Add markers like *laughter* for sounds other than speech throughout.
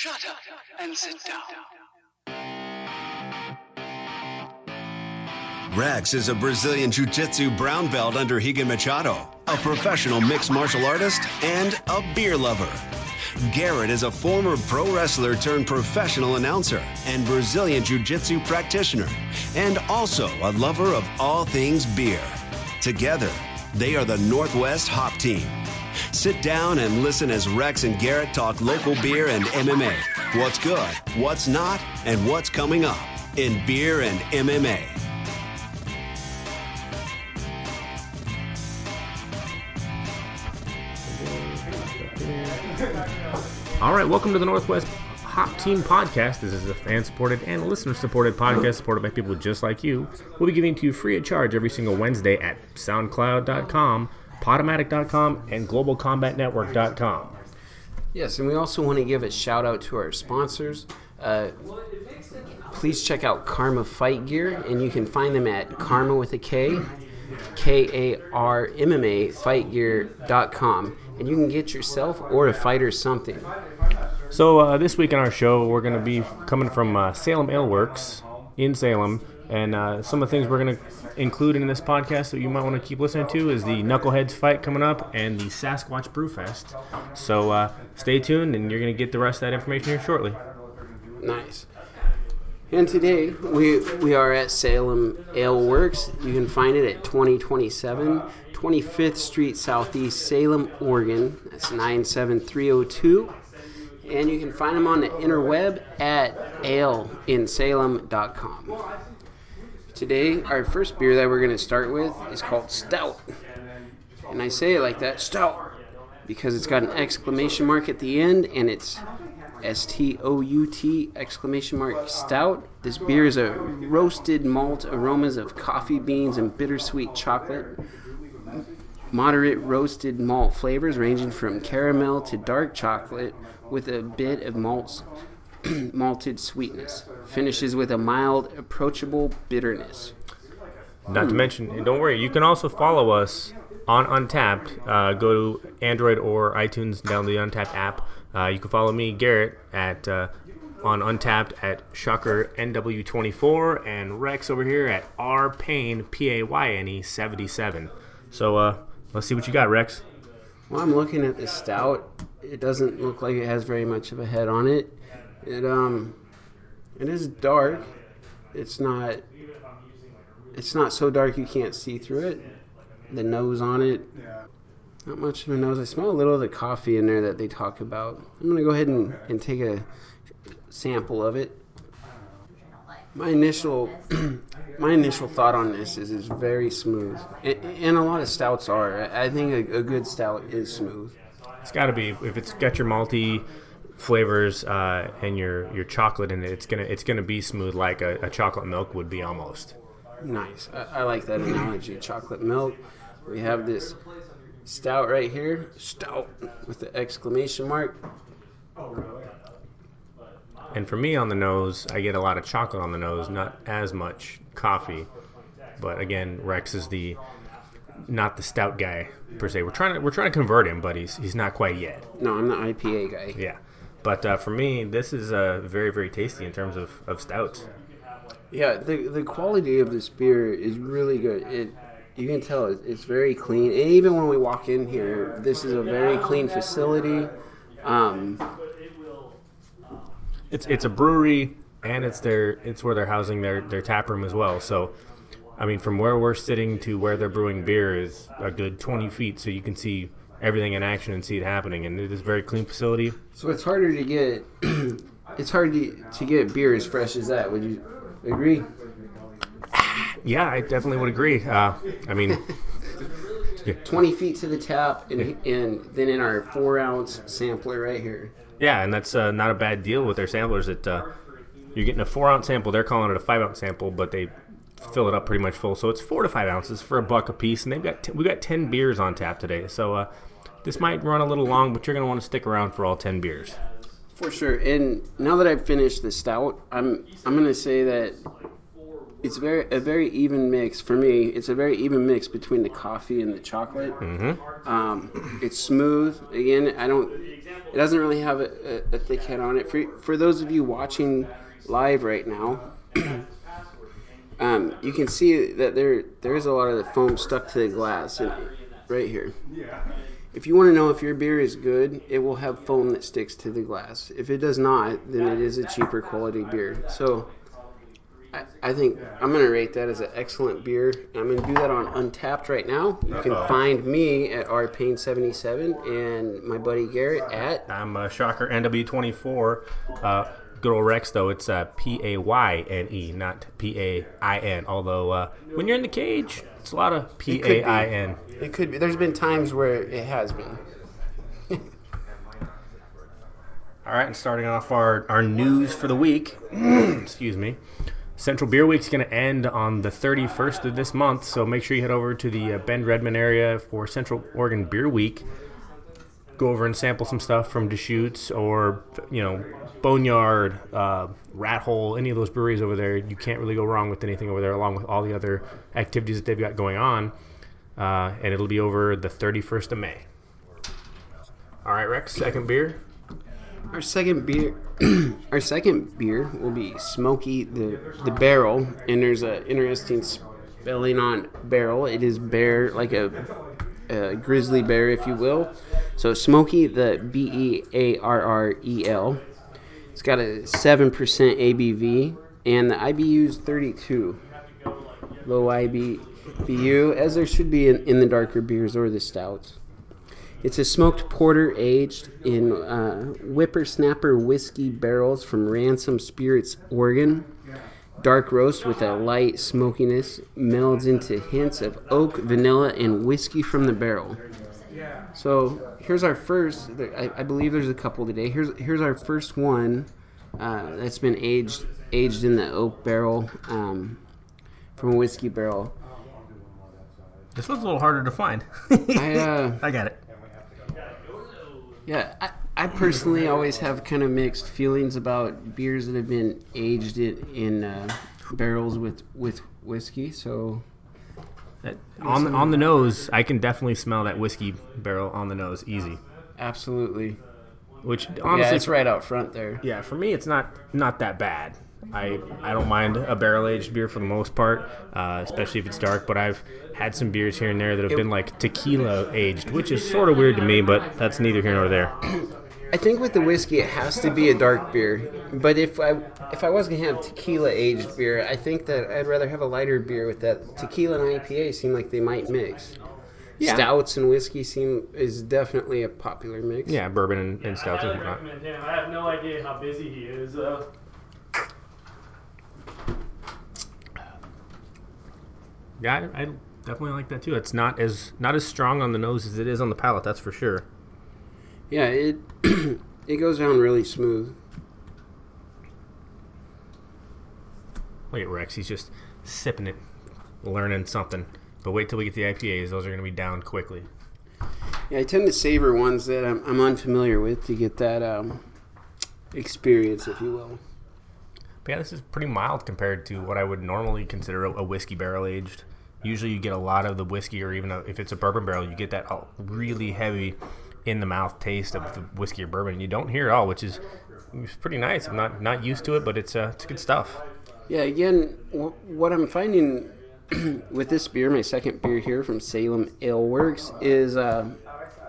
Shut up and sit down. Rex is a Brazilian Jiu Jitsu brown belt under Higa Machado, a professional mixed martial artist, and a beer lover. Garrett is a former pro wrestler turned professional announcer and Brazilian Jiu Jitsu practitioner, and also a lover of all things beer. Together, they are the Northwest Hop Team. Sit down and listen as Rex and Garrett talk local beer and MMA. What's good, what's not, and what's coming up in beer and MMA. All right, welcome to the Northwest Hop Team Podcast. This is a fan supported and listener supported podcast supported by people just like you. We'll be giving to you free of charge every single Wednesday at SoundCloud.com, Podomatic.com, and GlobalCombatNetwork.com. Yes, and we also want to give a shout out to our sponsors. Uh, please check out Karma Fight Gear, and you can find them at Karma with a K, K A R M M A Fightgear.com, and you can get yourself or a fighter something. So uh, this week on our show, we're going to be coming from uh, Salem Ale Works in Salem, and uh, some of the things we're going to include in this podcast that you might want to keep listening to is the Knuckleheads fight coming up and the Sasquatch Brewfest. So uh, stay tuned, and you're going to get the rest of that information here shortly. Nice. And today we we are at Salem Ale Works. You can find it at 2027 25th Street Southeast, Salem, Oregon. That's 97302. And you can find them on the interweb at aleinsalem.com. Today, our first beer that we're going to start with is called Stout. And I say it like that, Stout, because it's got an exclamation mark at the end and it's S T O U T exclamation mark stout. This beer is a roasted malt aromas of coffee beans and bittersweet chocolate. Moderate roasted malt flavors ranging from caramel to dark chocolate with a bit of malts, *clears throat* malted sweetness. Finishes with a mild, approachable bitterness. Not to mention, and don't worry, you can also follow us on Untappd. Uh, go to Android or iTunes, download the Untappd app. Uh, you can follow me, Garrett, at uh, on Untappd at Shocker NW24, and Rex over here at R Payne P A Y N E 77. So uh, let's see what you got, Rex. Well, I'm looking at this stout. It doesn't look like it has very much of a head on it. It um, it is dark. It's not. It's not so dark you can't see through it. The nose on it. Yeah. Not much of a nose. I smell a little of the coffee in there that they talk about. I'm gonna go ahead and, and take a sample of it. My initial, *clears throat* my initial thought on this is it's very smooth, and, and a lot of stouts are. I I think a, a good stout is smooth. It's got to be if it's got your malty flavors uh, and your your chocolate in it. It's gonna it's gonna be smooth like a, a chocolate milk would be almost. Nice. I, I like that analogy. Chocolate milk. We have this stout right here. Stout with the exclamation mark. And for me on the nose, I get a lot of chocolate on the nose, not as much coffee. But again, Rex is the not the stout guy per se. We're trying to we're trying to convert him, but he's he's not quite yet. No, I'm the IPA guy. Yeah. But uh, for me, this is uh, very very tasty in terms of, of stouts. Yeah, the the quality of this beer is really good. It you can tell it, it's very clean. And even when we walk in here, this is a very clean facility. Um, It's it's a brewery and it's their it's where they're housing their their tap room as well. So, I mean, from where we're sitting to where they're brewing beer is a good 20 feet, so you can see everything in action and see it happening. And it is a very clean facility. so it's harder to get. *clears throat* it's hard to, to get beer as fresh as that. Would you agree? Yeah, I definitely would agree. Uh, I mean, *laughs* 20 feet to the tap, and, and then in our four ounce sampler right here. yeah, and that's uh, not a bad deal with their samplers. That uh, you're getting a four ounce sample. They're calling it a five ounce sample, but they fill it up pretty much full. So it's four to five ounces for a buck a piece, and they've got t- we got ten beers on tap today. So uh, this might run a little long, but you're gonna want to stick around for all ten beers. For sure. And now that I've finished the stout, I'm I'm gonna say that it's very a very even mix for me. It's a very even mix between the coffee and the chocolate. Mm-hmm. Um, it's smooth. Again, I don't. It doesn't really have a, a, a thick head on it. For for those of you watching live right now, *clears throat* um, you can see that there there is a lot of the foam stuck to the glass right here. If you want to know if your beer is good, it will have foam that sticks to the glass. If it does not, then it is a cheaper quality beer. So I, I think I'm going to rate that as an excellent beer. I'm going to do that on Untappd right now. You can find me at rpain77 and my buddy Garrett at I'm a shocker NW24. Uh, good old Rex, though, it's uh, P A Y N E, not P A I N. Although, uh, when you're in the cage, it's a lot of P A I N. It could be. There's been times where it has been. *laughs* All right, and starting off our, our news for the week, *clears throat* excuse me. Central Beer Week's going to end on the 31st of this month, so make sure you head over to the uh, Bend Redmond area for Central Oregon Beer Week. Go over and sample some stuff from Deschutes or, you know, Boneyard, uh, Rat Hole, any of those breweries over there. You can't really go wrong with anything over there, along with all the other activities that they've got going on. Uh, and it'll be over the 31st of May. All right, Rex, second beer. Our second beer, *clears throat* our second beer will be Smoky the the Barrel, and there's a interesting spelling on barrel. It is bear like a, a grizzly bear, if you will. So Smoky the B E A R R E L. It's got a seven percent ABV, and the IBU is 32. Low IBU, as there should be in, in the darker beers or the stouts. It's a smoked porter aged in uh, whippersnapper whiskey barrels from Ransom Spirits, Oregon. Dark roast with a light smokiness melds into hints of oak, vanilla, and whiskey from the barrel. So here's our first. I, I believe there's a couple today. Here's here's our first one uh, that's been aged aged in the oak barrel um, from a whiskey barrel. This one's a little harder to find. I uh, *laughs* I got it. Yeah, I, I personally always have kind of mixed feelings about beers that have been aged in, in uh, barrels with with whiskey. So on the, on the nose, I can definitely smell that whiskey barrel on the nose, easy. absolutely, Which yeah, honestly, it's right out front there. yeah, for me, it's not not that bad. I I don't mind a barrel aged beer for the most part, uh, especially if it's dark. But I've had some beers here and there that have been like tequila aged, which is sort of weird to me, but that's neither here nor there. *clears throat* I think with the whiskey, it has to be a dark beer. But if I if I was gonna have tequila aged beer, I think that I'd rather have a lighter beer with that. Tequila and IPA seem like they might mix. Yeah. Stouts and whiskey seem is definitely a popular mix. Yeah, bourbon and, and stouts and whatnot. recommend him. I have no idea how busy he is. Uh, Yeah, I, I definitely like that too. It's not as not as strong on the nose as it is on the palate. That's for sure. Yeah, it *clears throat* it goes down really smooth. Look at Rex. He's just sipping it, learning something. But wait till we get the IPAs; those are going to be down quickly. Yeah, I tend to savor ones that I'm, I'm unfamiliar with to get that um, experience, if you will. But yeah, this is pretty mild compared to what I would normally consider a, a whiskey barrel aged. Usually, you get a lot of the whiskey, or even a, if it's a bourbon barrel, you get that uh, really heavy in the mouth taste of the whiskey or bourbon. You don't hear it all, which is it's pretty nice. I'm not not used to it, but it's uh, it's good stuff. Yeah, again, what I'm finding *clears throat* with this beer, my second beer here from Salem Ale Works, is uh,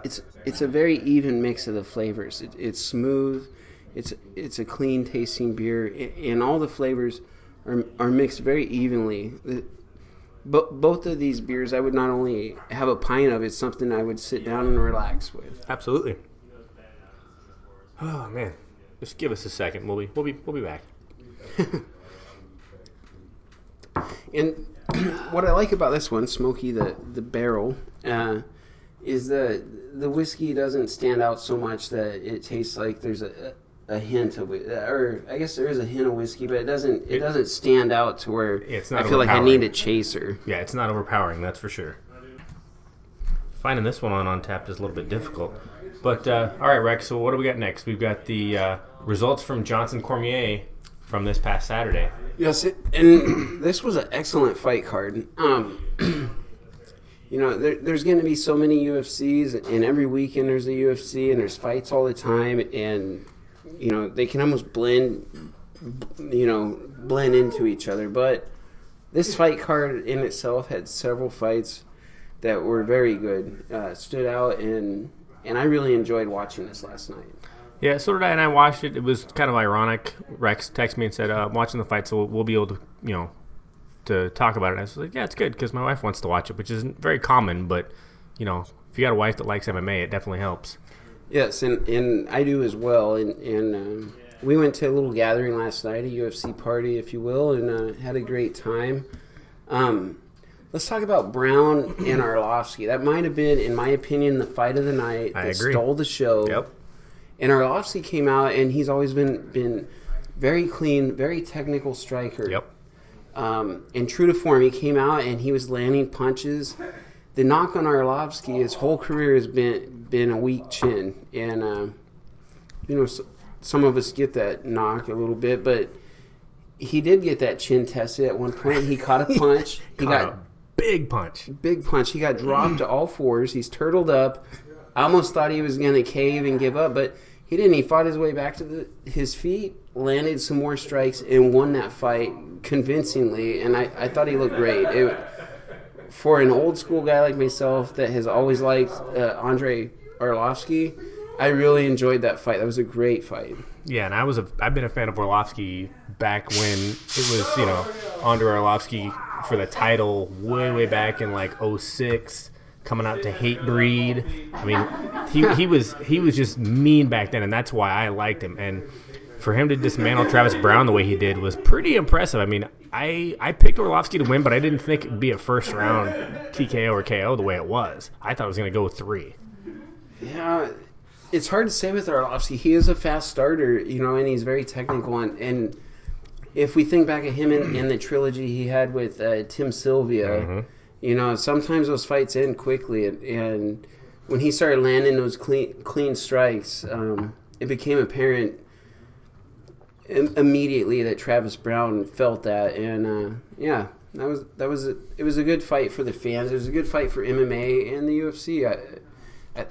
it's it's a very even mix of the flavors. It, it's smooth, it's it's a clean tasting beer, and all the flavors are, are mixed very evenly. Bo- both of these beers, I would not only have a pint of, it's something I would sit down and relax with. Absolutely. Oh man, just give us a second. We'll be we'll be we'll be back. *laughs* And *clears throat* what I like about this one, Smoky the the Barrel, uh, is that the whiskey doesn't stand out so much that it tastes like there's a a hint of or I guess there is a hint of whiskey, but it doesn't it, It- doesn't stand out to where It's not I feel like I need a chaser. Yeah, it's not overpowering, that's for sure. Finding this one on Untappd is a little bit difficult. But, uh, all right, Rex, so what do we got next? We've got the uh, results from Johnson Cormier from this past Saturday. Yes, it, and *clears throat* this was an excellent fight card. Um, *clears throat* you know, there, there's going to be so many UFCs, and every weekend there's a UFC, and there's fights all the time, and you know they can almost blend, you know, blend into each other. But this fight card in itself had several fights that were very good, uh, stood out, and and I really enjoyed watching this last night. Yeah, so did I, and I watched it. It was kind of ironic. Rex texted me and said, uh, "I'm watching the fight, so we'll, we'll be able to, you know, to talk about it." And I was like, "Yeah, it's good because my wife wants to watch it, which isn't very common, but you know, if you got a wife that likes MMA, it definitely helps." Yes, and, and I do as well. And, and um, we went to a little gathering last night, a UFC party, if you will, and uh, had a great time. Um, let's talk about Browne and Arlovsky. That might have been, in my opinion, the fight of the night I that agree. stole the show. Yep. And Arlovsky came out, and he's always been been very clean, very technical striker. Yep. Um, and true to form, he came out and he was landing punches. The knock on Arlovsky, his whole career has been been a weak chin, and uh, you know s some of us get that knock a little bit, but he did get that chin tested at one point. He caught a *laughs* punch. he Caught got a big punch. big punch. He got dropped to all fours. He's turtled up. I almost thought he was going to cave and give up, but he didn't. He fought his way back to the, his feet, landed some more strikes, and won that fight convincingly. And I, I thought he looked great. It, for an old school guy like myself that has always liked uh, Andre Arlovsky, I really enjoyed that fight. That was a great fight. Yeah, and I was a I've been a fan of Arlovsky back when it was, you know, Andre Arlovsky for the title way way back in like 06 coming out to Hatebreed. I mean, he, he was he was just mean back then and that's why I liked him and for him to dismantle Travis Browne the way he did was pretty impressive. I mean, I I picked Arlovsky to win, but I didn't think it'd be a first round TKO or KO the way it was. I thought it was going to go 3. Yeah, it's hard to say with Arlovsky. He is a fast starter, you know, and he's very technical. And, and if we think back at him in, in the trilogy he had with uh, Tim Sylvia, you know, sometimes those fights end quickly. And, and when he started landing those clean clean strikes, um, it became apparent immediately that Travis Browne felt that. And uh, yeah. That was that was a, it was a good fight for the fans. It was a good fight for MMA and the UFC. I, I,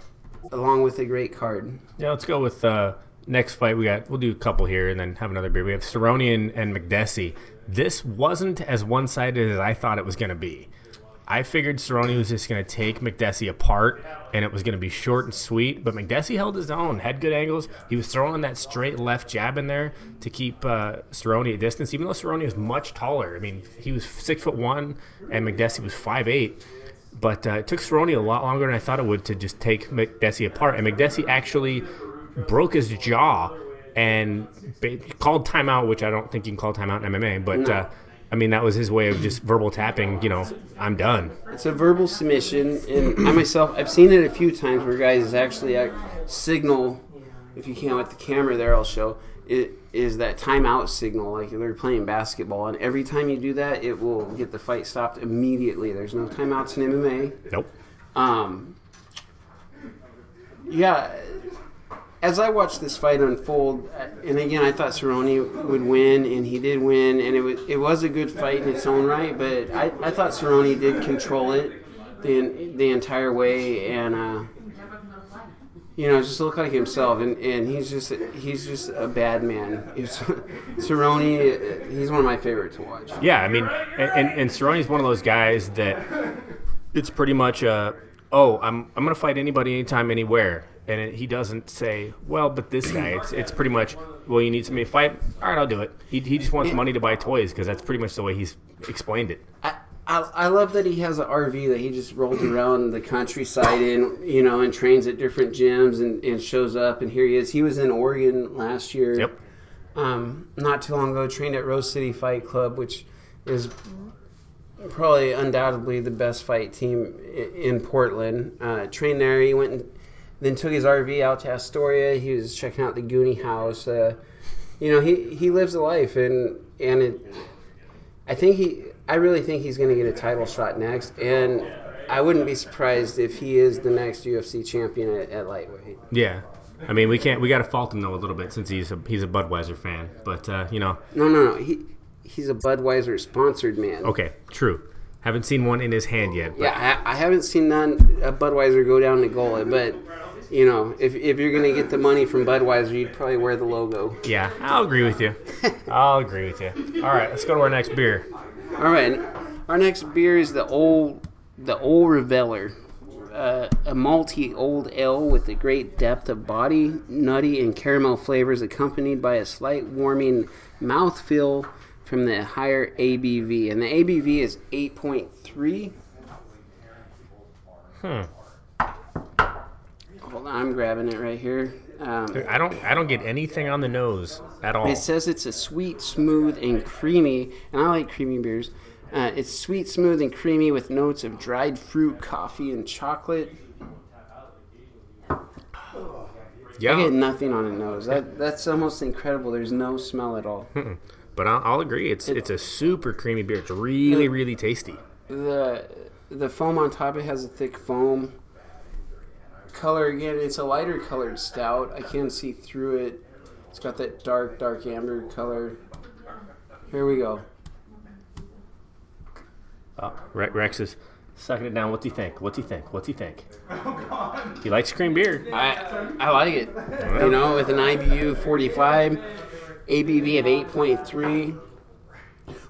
along with a great card. Yeah, let's go with uh, next fight. We got we'll do a couple here and then have another beer. We have Cerrone and, Makdessi. This wasn't as one sided as I thought it was going to be. I figured Cerrone was just going to take Makdessi apart and it was going to be short and sweet, but Makdessi held his own, had good angles. He was throwing that straight left jab in there to keep uh, Cerrone at distance, even though Cerrone was much taller. I mean, he was six foot one and Makdessi was five eight. But uh, it took Cerrone a lot longer than I thought it would to just take Makdessi apart. And Makdessi actually broke his jaw and called timeout, which I don't think you can call timeout in MMA. But No. uh, I mean, that was his way of just verbal tapping. You know, I'm done. It's a verbal submission, and I myself, I've seen it a few times where guys actually act, signal. If you can't with the camera there, I'll show. It is that timeout signal, like they're playing basketball, and every time you do that, it will get the fight stopped immediately. There's no timeouts in MMA. Nope. Um, yeah, as I watched this fight unfold, and again, I thought Cerrone would win, and he did win, and it was it was a good fight in its own right. But I, I thought Cerrone did control it the the entire way, and uh, you know, just look like himself, and, and he's just he's just a bad man. *laughs* Cerrone, he's one of my favorite to watch. Yeah, I mean, and, and, and Cerrone's one of those guys that it's pretty much uh oh, I'm, I'm going to fight anybody, anytime, anywhere. And it, he doesn't say, well, but this guy, it's, it's pretty much, well, you need somebody to fight? All right, I'll do it. He, he just wants money to buy toys because that's pretty much the way he's explained it. I, I, I love that he has an RV that he just rolls around the countryside in, you know, and trains at different gyms and, and shows up. And here he is. He was in Oregon last year. Yep. Um, not too long ago, trained at Rose City Fight Club, which is probably undoubtedly the best fight team in Portland. Uh, trained there. He went and then took his RV out to Astoria. He was checking out the Goonie House. Uh, you know, he, he lives a life, and and it, I think he, I really think he's going to get a title shot next, and I wouldn't be surprised if he is the next UFC champion at, at lightweight. Yeah. I mean, we can't, we got to fault him though a little bit since he's a, he's a Budweiser fan. But, uh, you know, No, no, no. He he's a Budweiser sponsored man. okay, true. Haven't seen one in his hand yet. But Yeah, I, I haven't seen none a Budweiser go down to goal, but you know, if, if you're gonna get the money from Budweiser, you'd probably wear the logo. yeah, I'll agree with you. I'll agree with you. All right, let's go to our next beer. All right, our next beer is the old the old Reveller, uh, a malty old ale with a great depth of body, nutty and caramel flavors, accompanied by a slight warming mouthfeel from the higher ABV, and the ABV is eight point three. Hmm. Hold on, I'm grabbing it right here. Um, I don't. I don't get anything on the nose at all. It says it's a sweet, smooth, and creamy, and I like creamy beers. Uh, it's sweet, smooth, and creamy with notes of dried fruit, coffee, and chocolate. Yeah. I get nothing on the nose. That that's almost incredible. There's no smell at all. but I'll, I'll agree. It's it's a super creamy beer. It's really really tasty. The the foam on top it has a thick foam. Color again, it's a lighter colored stout. I can't see through it. It's got that dark, dark amber color. Here we go. Oh, Rex is sucking it down. What's he think? What's he think? What's he think? *laughs* Oh, God. He likes cream beer. I I like it. You know, with an IBU 45, ABV of 8.3.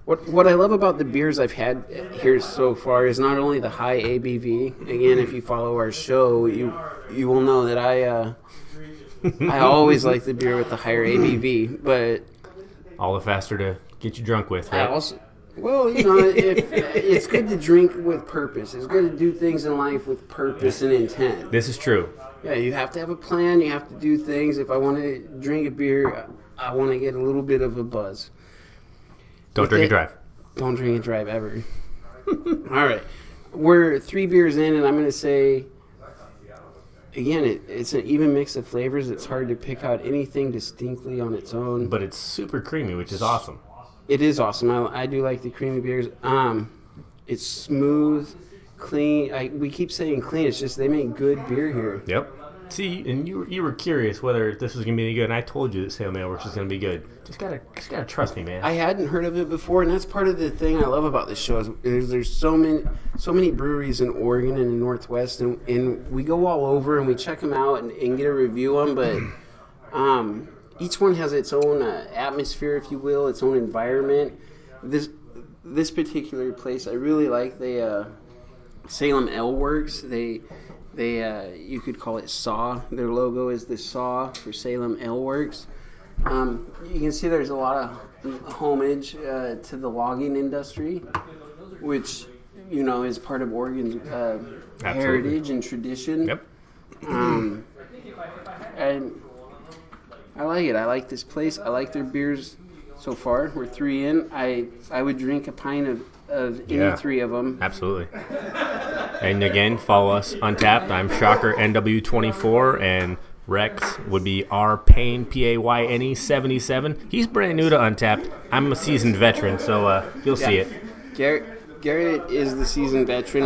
What what I love about the beers I've had here so far is not only the high ABV. Again, if you follow our show, you you will know that I uh, I always like the beer with the higher ABV, but All the faster to get you drunk with, I also well, you know, if, it's good to drink with purpose. It's good to do things in life with purpose and intent. This is true. Yeah, you have to have a plan. You have to do things. If I want to drink a beer, I want to get a little bit of a buzz. Don't drink it- and drive. Don't drink and drive ever. *laughs* All right, we're three beers in, and I'm going to say again, it, it's an even mix of flavors. It's hard to pick out anything distinctly on its own. But it's super creamy, which is awesome. It is awesome. I, I do like the creamy beers. Um, it's smooth, clean. I, we keep saying clean. It's just they make good beer here. Yep. See, and you you were curious whether this was gonna be any good, and I told you that Salem Ale Works was gonna be good. Just gotta just gotta trust me, man. I hadn't heard of it before, and that's part of the thing I love about this show. Is there's, there's so many so many breweries in Oregon and the Northwest, and, and we go all over and we check them out and, and get a review on, But um, each one has its own uh, atmosphere, if you will, its own environment. This this particular place, I really like. the uh, Salem Ale Works. They they uh, you could call it SAW. Their logo is the SAW for Salem Ale Works. Um, you can see there's a lot of homage uh, to the logging industry, which you know is part of Oregon's uh, heritage and tradition. Yep. Um, and I like it. I like this place. I like their beers so far. We're three in. I I would drink a pint of, of any Yeah. three of them. Absolutely. And again, follow us Untappd. I'm Shocker NW24, and Rex would be R Payne P A Y N E 77. He's brand new to Untappd. I'm a seasoned veteran, so uh, you'll see it. Garrett, Garrett is the seasoned veteran.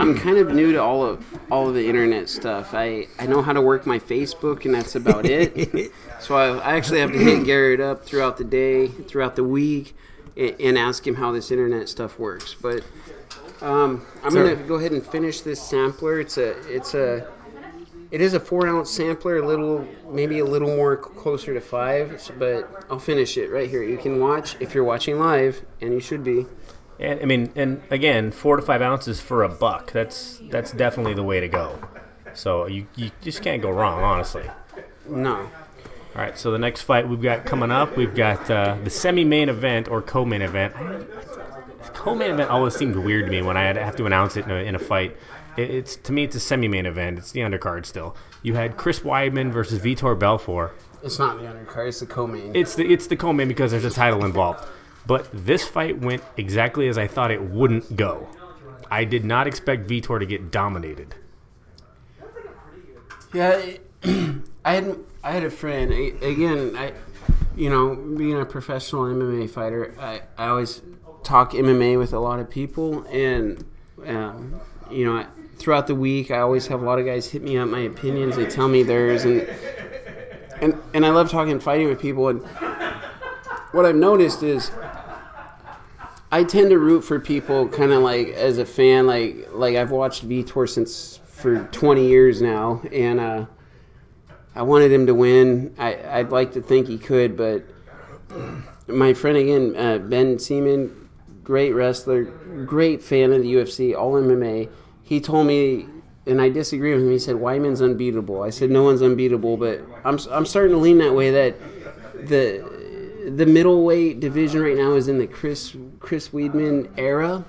I'm kind of new to all of all of the internet stuff. I, I know how to work my Facebook, and that's about it. *laughs* so I, I actually have to hit Garrett up throughout the day, throughout the week, and, and ask him how this internet stuff works. But um, I'm So- gonna go ahead and finish this sampler. It's a it's a it is a four ounce sampler, a little maybe a little more closer to five, but I'll finish it right here. You can watch if you're watching live, and you should be. And I mean, and again, four to five ounces for a buck. That's that's definitely the way to go. So you, you just can't go wrong, honestly. No. All right, so the next fight we've got coming up, we've got uh, the semi-main event or co-main event. Co-main event always seemed weird to me when I had have to announce it in a, in a fight. It, it's to me, it's a semi-main event. It's the undercard still. You had Chris Weidman versus Vitor Belfort. It's not the undercard. It's the co-main. It's the it's the co-main because there's a title involved. But this fight went exactly as I thought it wouldn't go. I did not expect Vitor to get dominated. yeah, *clears throat* I had I had a friend. a- Again, I, you know, being a professional MMA fighter, I, I always talk MMA with a lot of people, and um, you know, throughout the week, I always have a lot of guys hit me up my opinions. They tell me theirs, and and and I love talking fighting with people. And what I've noticed is, I tend to root for people kind of like as a fan, like like I've watched Vitor since for 20 years now, and uh, I wanted him to win. I, I'd like to think he could, but my friend again, uh, Ben Seaman, great wrestler, great fan of the UFC, all MMA. He told me, and I disagree with him. He said Weidman's unbeatable. I said no one's unbeatable, but I'm I'm starting to lean that way. That the the middleweight division right now is in the Chris Chris Weidman era,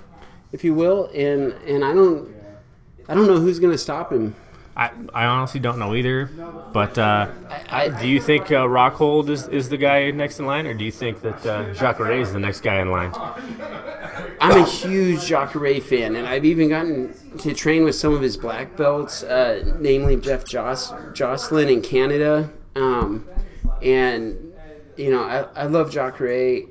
if you will, and and I don't I don't know who's going to stop him. I, I honestly don't know either. But uh, I, do you think uh, Rockhold is, is the guy next in line, or do you think that uh, Jacare is the next guy in line? I'm a huge Jacare fan, and I've even gotten to train with some of his black belts, uh, namely Jeff Joss, Jocelyn in Canada. Um, and, you know, I, I love Jacare.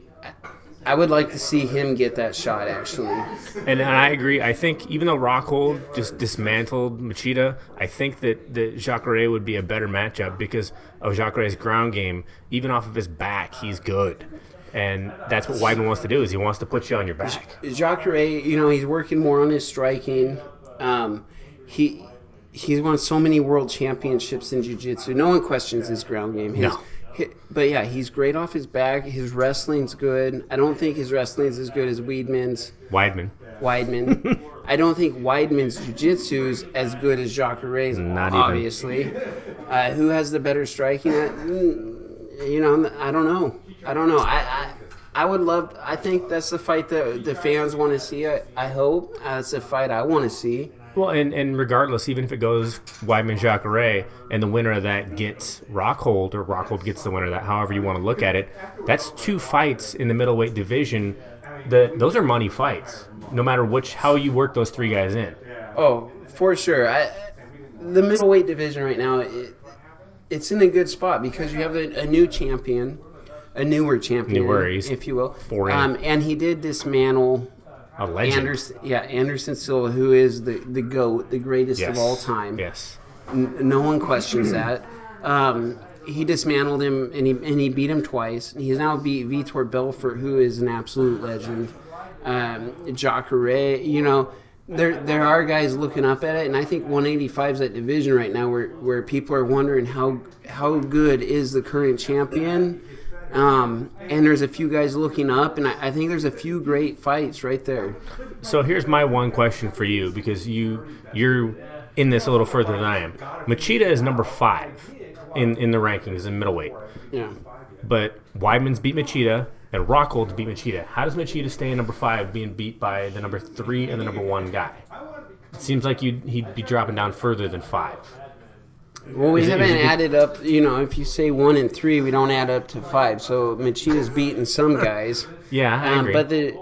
I would like to see him get that shot, actually. And, and I agree. I think even though Rockhold just dismantled Machida, I think that, that Jacare would be a better matchup because of Jacare's ground game. Even off of his back, he's good. And that's what Weidman wants to do is he wants to put you on your back. Jacare, you know, he's working more on his striking. Um, he he's won so many world championships in jiu-jitsu. No one questions his ground game. His, No. But yeah, he's great off his back. His wrestling's good. I don't think his wrestling's as good as Weidman's. Weidman. Weidman. *laughs* I don't think Weidman's jiu-jitsu's as good as Jacare's, Not even. obviously. Uh, who has the better striking? Uh, mm, You know, I don't know. I don't know. I, I, I would love. I think that's the fight that the fans want to see. I, I hope uh, it's a fight I want to see. Well, and, and regardless, even if it goes Weidman Jacare and the winner of that gets Rockhold or Rockhold gets the winner of that, however you want to look at it, that's two fights in the middleweight division. That those are money fights, no matter which how you work those three guys in. Oh, for sure. I, the middleweight division right now, it, it's in a good spot because you have a, a new champion, a newer champion, Newer, if you will. foreign. Um, and he did dismantle A legend. Anderson, yeah, Anderson Silva, who is the, the GOAT, the greatest yes. of all time. Yes. N- no one questions *clears throat* that. Um, he dismantled him and he, and he beat him twice. He's now beat Vitor Belfort, who is an absolute legend. Um, Jacare, you know, there there are guys looking up at it, and I think 185 is that division right now where, where people are wondering how how good is the current champion. Um, and there's a few guys looking up, and I, I think there's a few great fights right there. So here's my one question for you because you you're in this a little further than I am. Machida is number five in in the rankings in middleweight, Yeah. but Weidman's beat Machida and Rockhold's beat Machida. How does Machida stay in number five, being beat by the number three and the number one guy? It seems like you'd, he'd be dropping down further than five. Well, we haven't it- added up. You know, if you say one and three, we don't add up to five. So Machida's beating some *laughs* guys. Yeah, I Um, agree. but the,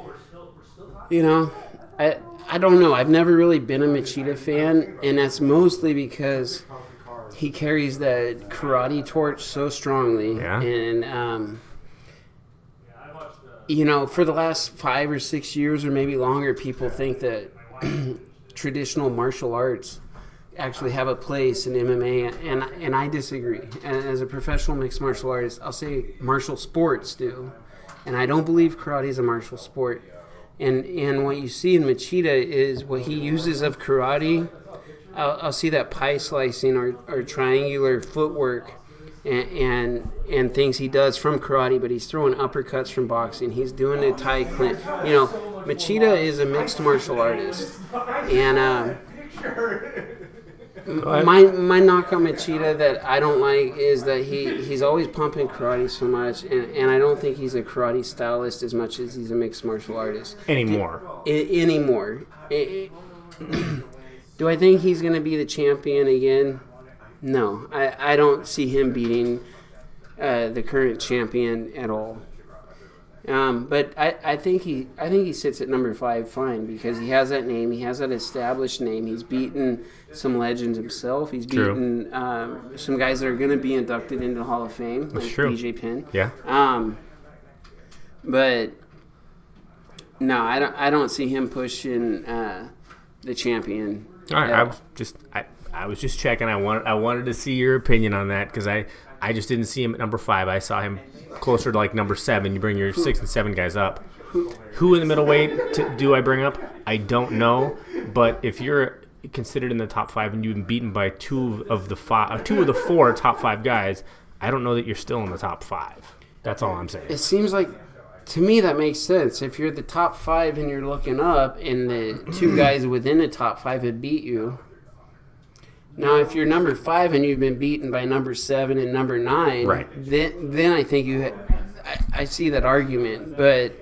you know, I I don't know. I've never really been a Machida fan, and that's mostly because he carries that karate torch so strongly. Yeah. And um, you know, for the last five or six years, or maybe longer, people think that *clears throat* traditional martial arts actually have a place in MMA, and and I disagree. And as a professional mixed martial artist, I'll say martial sports do, and I don't believe karate is a martial sport. And and what you see in Machida is what he uses of karate. I'll, I'll see that pie slicing or, or triangular footwork. And, and and things he does from karate, but he's throwing uppercuts from boxing. He's doing the Thai clinch. You know, Machida is a mixed martial artist, and ahead. My my knock on Machida that I don't like is that he, he's always pumping karate so much, and, and I don't think he's a karate stylist as much as he's a mixed martial artist Anymore. I, anymore. I- I- *clears throat* do I think he's going to be the champion again? No, I, I don't see him beating uh, the current champion at all. Um, but I, I think he I think he sits at number five fine because he has that name. He has that established name. He's beaten some legends himself. He's True. beaten um, some guys that are going to be inducted into the Hall of Fame, like true. BJ Penn. Yeah. Um, but no, I don't. I don't see him pushing uh, the champion. All right, I was just I, I was just checking. I wanted I wanted to see your opinion on that because I I just didn't see him at number five. I saw him closer to like number seven. You bring your six and seven guys up. Who in the middleweight do I bring up? I don't know, but if you're considered in the top five and you've been beaten by two of the five, uh, two of the four top five guys, I don't know that you're still in the top five. That's all I'm saying. It seems like to me that makes sense. If you're the top five and you're looking up, and the two *clears throat* guys within the top five have beat you. Now, if you're number five and you've been beaten by number seven and number nine, Right. Then, then I think you, ha- I, I see that argument. But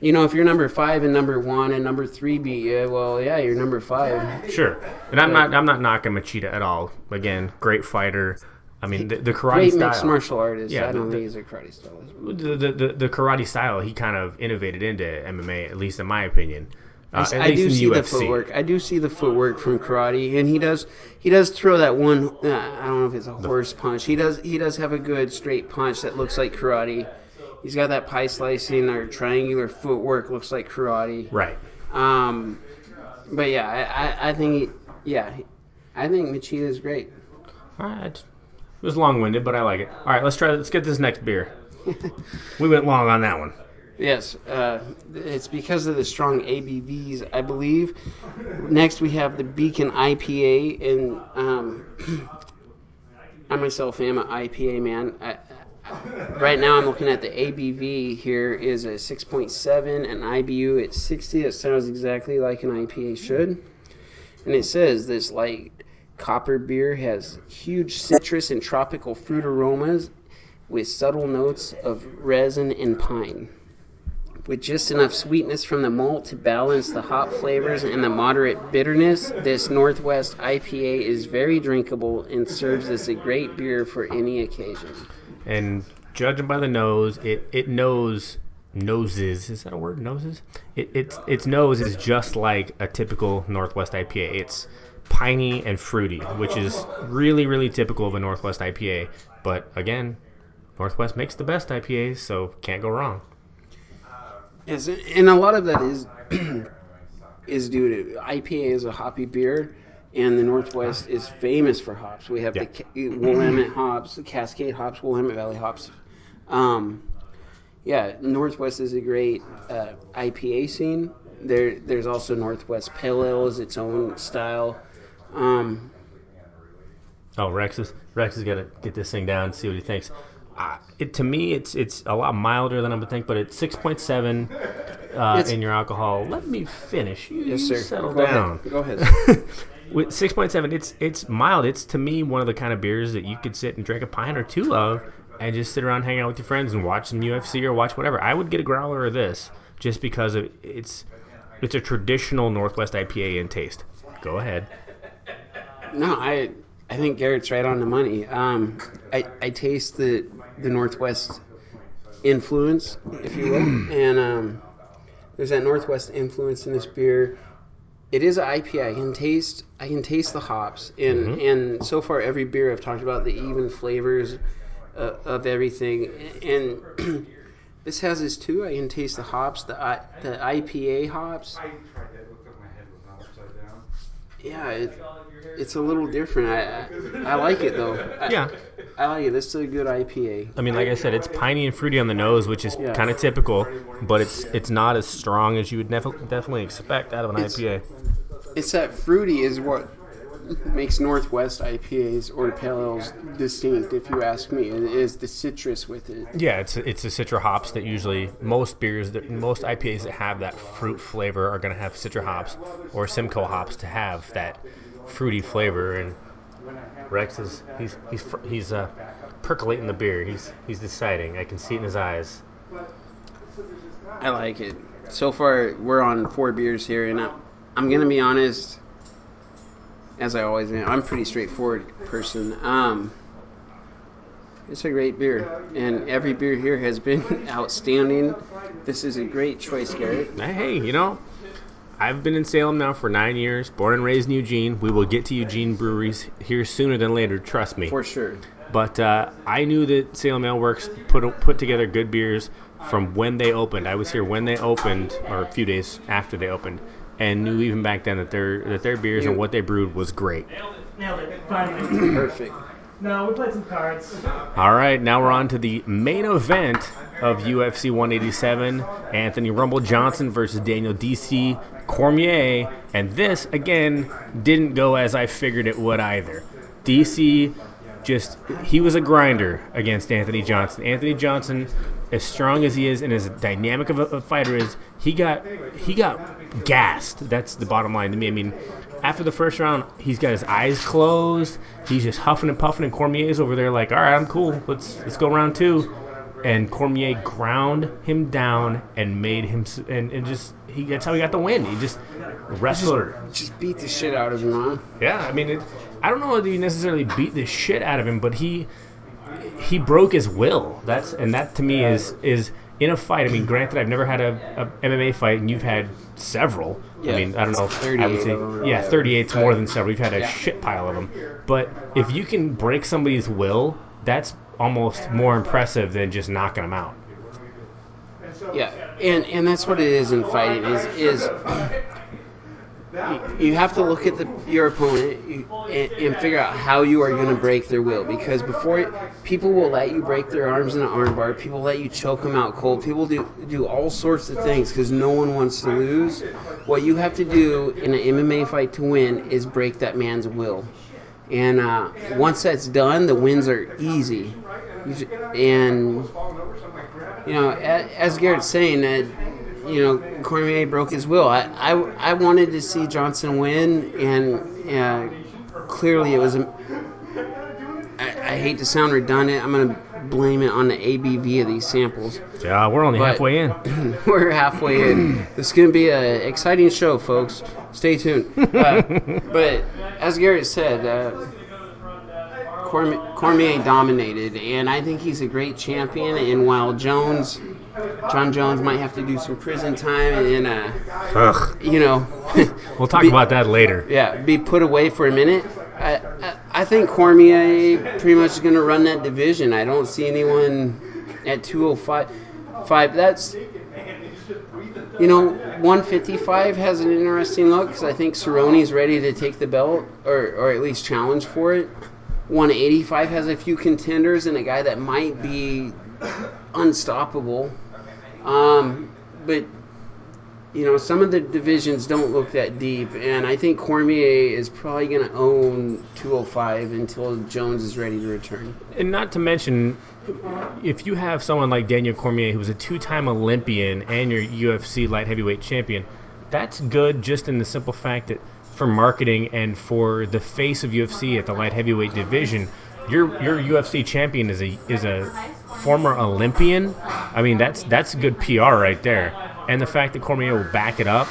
you know, if you're number five and number one and number three beat you, well, yeah, you're number five. Sure, and I'm not I'm not knocking Machida at all. Again, great fighter. I mean, the, the karate Great style. mixed martial artist. Yeah, I don't the- think he's a karate stylist. the, the, the, the karate style he kind of innovated into MMA, at least in my opinion. Uh, at I least do in see UFC. the footwork. I do see the footwork from karate, and he does he does throw that one. Uh, I don't know if it's a horse punch. He does he does have a good straight punch that looks like karate. He's got that pie slicing or triangular footwork, looks like karate. Right. Um, but yeah, I, I, I think he, yeah, I think Machida is great. All right. It was long-winded, but I like it. All right, let's try. Let's get this next beer. *laughs* we went long on that one. Yes, uh, it's because of the strong ABVs, I believe. Next, we have the Beacon IPA, and um, *clears throat* I myself am an IPA man. I- right now, I'm looking at the ABV here is a 6.7, and IBU at 60. It sounds exactly like an IPA should. And it says this light copper beer has huge citrus and tropical fruit aromas with subtle notes of resin and pine with just enough sweetness from the malt to balance the hop flavors and the moderate bitterness, this Northwest IPA is very drinkable and serves as a great beer for any occasion. And judging by the nose, it it knows noses. Is that a word? Noses? It, its its nose is just like a typical Northwest IPA. It's piney and fruity, which is really really typical of a Northwest IPA. But again, Northwest makes the best IPAs, so can't go wrong. Yes, and a lot of that is *clears throat* is due to IPA is a hoppy beer, and the Northwest is famous for hops. We have Yeah. the Willamette hops, the Cascade hops, Willamette Valley hops. Um, yeah, Northwest is a great uh, IPA scene. There, there's also Northwest Pale Ale is its own style. Um, Oh, Rex is Rex is gonna get this thing down and see what he thinks. Uh, it, to me, it's it's a lot milder than I would think, but it's six point seven uh, in your alcohol. Let me finish. You, yes, you sir. settle Go down. Ahead. Go ahead. *laughs* With six point seven, it's it's mild. It's to me one of the kind of beers that you could sit and drink a pint or two of, and just sit around, hang out with your friends, and watch some UFC or watch whatever. I would get a growler of this just because of it's it's a traditional Northwest IPA in taste. Go ahead. No, I I think Garrett's right on the money. Um, I I taste the the Northwest influence, if you will, and um, there's that Northwest influence in this beer. It is an IPA. I can taste I can taste the hops, and and so far every beer I've talked about the even flavors uh, of everything, and *clears throat* this has this too. I can taste the hops, the I, the IPA hops. I tried that. Looked like my head was not upside down. Yeah, it, it's a little different. I, I I like it though. I, Yeah. I like it. This is a good IPA. I mean, like I said, it's piney and fruity on the nose, which is Yeah. kind of typical, but it's it's not as strong as you would def- definitely expect out of an It's- IPA. It's that fruity is what makes Northwest IPAs or pale ales distinct. If you ask me, is the citrus with it. Yeah, it's it's the citra hops that usually most beers that most IPAs that have that fruit flavor are going to have citra hops or Simcoe hops to have that fruity flavor. And Rex is he's he's he's uh, percolating the beer. He's he's deciding. I can see it in his eyes. I like it. So far, we're on four beers here, and I'm, I'm gonna be honest. As I always am, I'm a pretty straightforward person. Um, it's a great beer, and every beer here has been *laughs* outstanding. This is a great choice, Garrett. Hey, you know, I've been in Salem now for nine years. Born and raised in Eugene. We will get to Eugene breweries here sooner than later. Trust me. For sure. But uh, I knew that Salem Ale Works put put together good beers from when they opened. I was here when they opened, or a few days after they opened, and knew even back then that their that their beers and what they brewed was great. Nailed it. Nailed it. Finally. *clears throat* Perfect. no, we played some cards. All right, now we're on to the main event of UFC 187, Anthony Rumble Johnson versus Daniel DC Cormier, and this again didn't go as I figured it would either. DC just he was a grinder against Anthony Johnson. Anthony Johnson, as strong as he is and as dynamic of a, a fighter is, he got he got gassed. That's the bottom line to me. I mean, after the first round, he's got his eyes closed. He's just huffing and puffing, and Cormier's over there like, "All right, I'm cool. Let's let's go round two. And Cormier ground him down and made him and, and just he that's how he got the win. He just wrestled. Just beat the shit out of him, huh? Yeah, I mean, it, I don't know if he necessarily beat the shit out of him, but he he broke his will. That's and that to me is is in a fight. I mean, granted, I've never had a, a MMA fight, and you've had several. Yeah, I mean, I don't know. I 38 would say of them. yeah, 38's more than several. We've had a Yeah. shit pile of them. But if you can break somebody's will, that's almost more impressive than just knocking them out. Yeah, and and that's what it is in fighting is is you- you have to look at the, your opponent and, and figure out how you are going to break their will because before people will let you break their arms in an armbar people let you choke them out cold people do do all sorts of things because no one wants to lose. What you have to do in an mma fight to win is break that man's will. And uh, once that's done the wins are easy. And you know, as Garrett's saying that, you know, Cormier broke his will. I, I, I wanted to see Johnson win, and uh, clearly it was. A, I, I hate to sound redundant. I'm going to blame it on the ABV of these samples. Yeah, we're only But- halfway in. *laughs* We're halfway in. This is going to be an exciting show, folks. Stay tuned. Uh, *laughs* but as Garrett said, uh, Cormier, Cormier dominated, and I think he's a great champion. And while Jones, Jon Jones, might have to do some prison time and, uh, you know, *laughs* We'll talk Be- about that later. yeah, be put away for a minute. I, I, I think Cormier pretty much is going to run that division. I don't see anyone at 205. Five. That's you know 155 has an interesting look because I think Cerrone's ready to take the belt or or at least challenge for it. 185 has a few contenders and a guy that might be unstoppable. Um, but you know, some of the divisions don't look that deep, and I think Cormier is probably going to own 205 until Jones is ready to return. And not to mention, if you have someone like Daniel Cormier, who's a two-time Olympian and your UFC light heavyweight champion, that's good just in the simple fact that for marketing and for the face of UFC at the light heavyweight division, your your UFC champion is a is a former Olympian. I mean, that's that's good PR right there. And the fact that Cormier will back it up,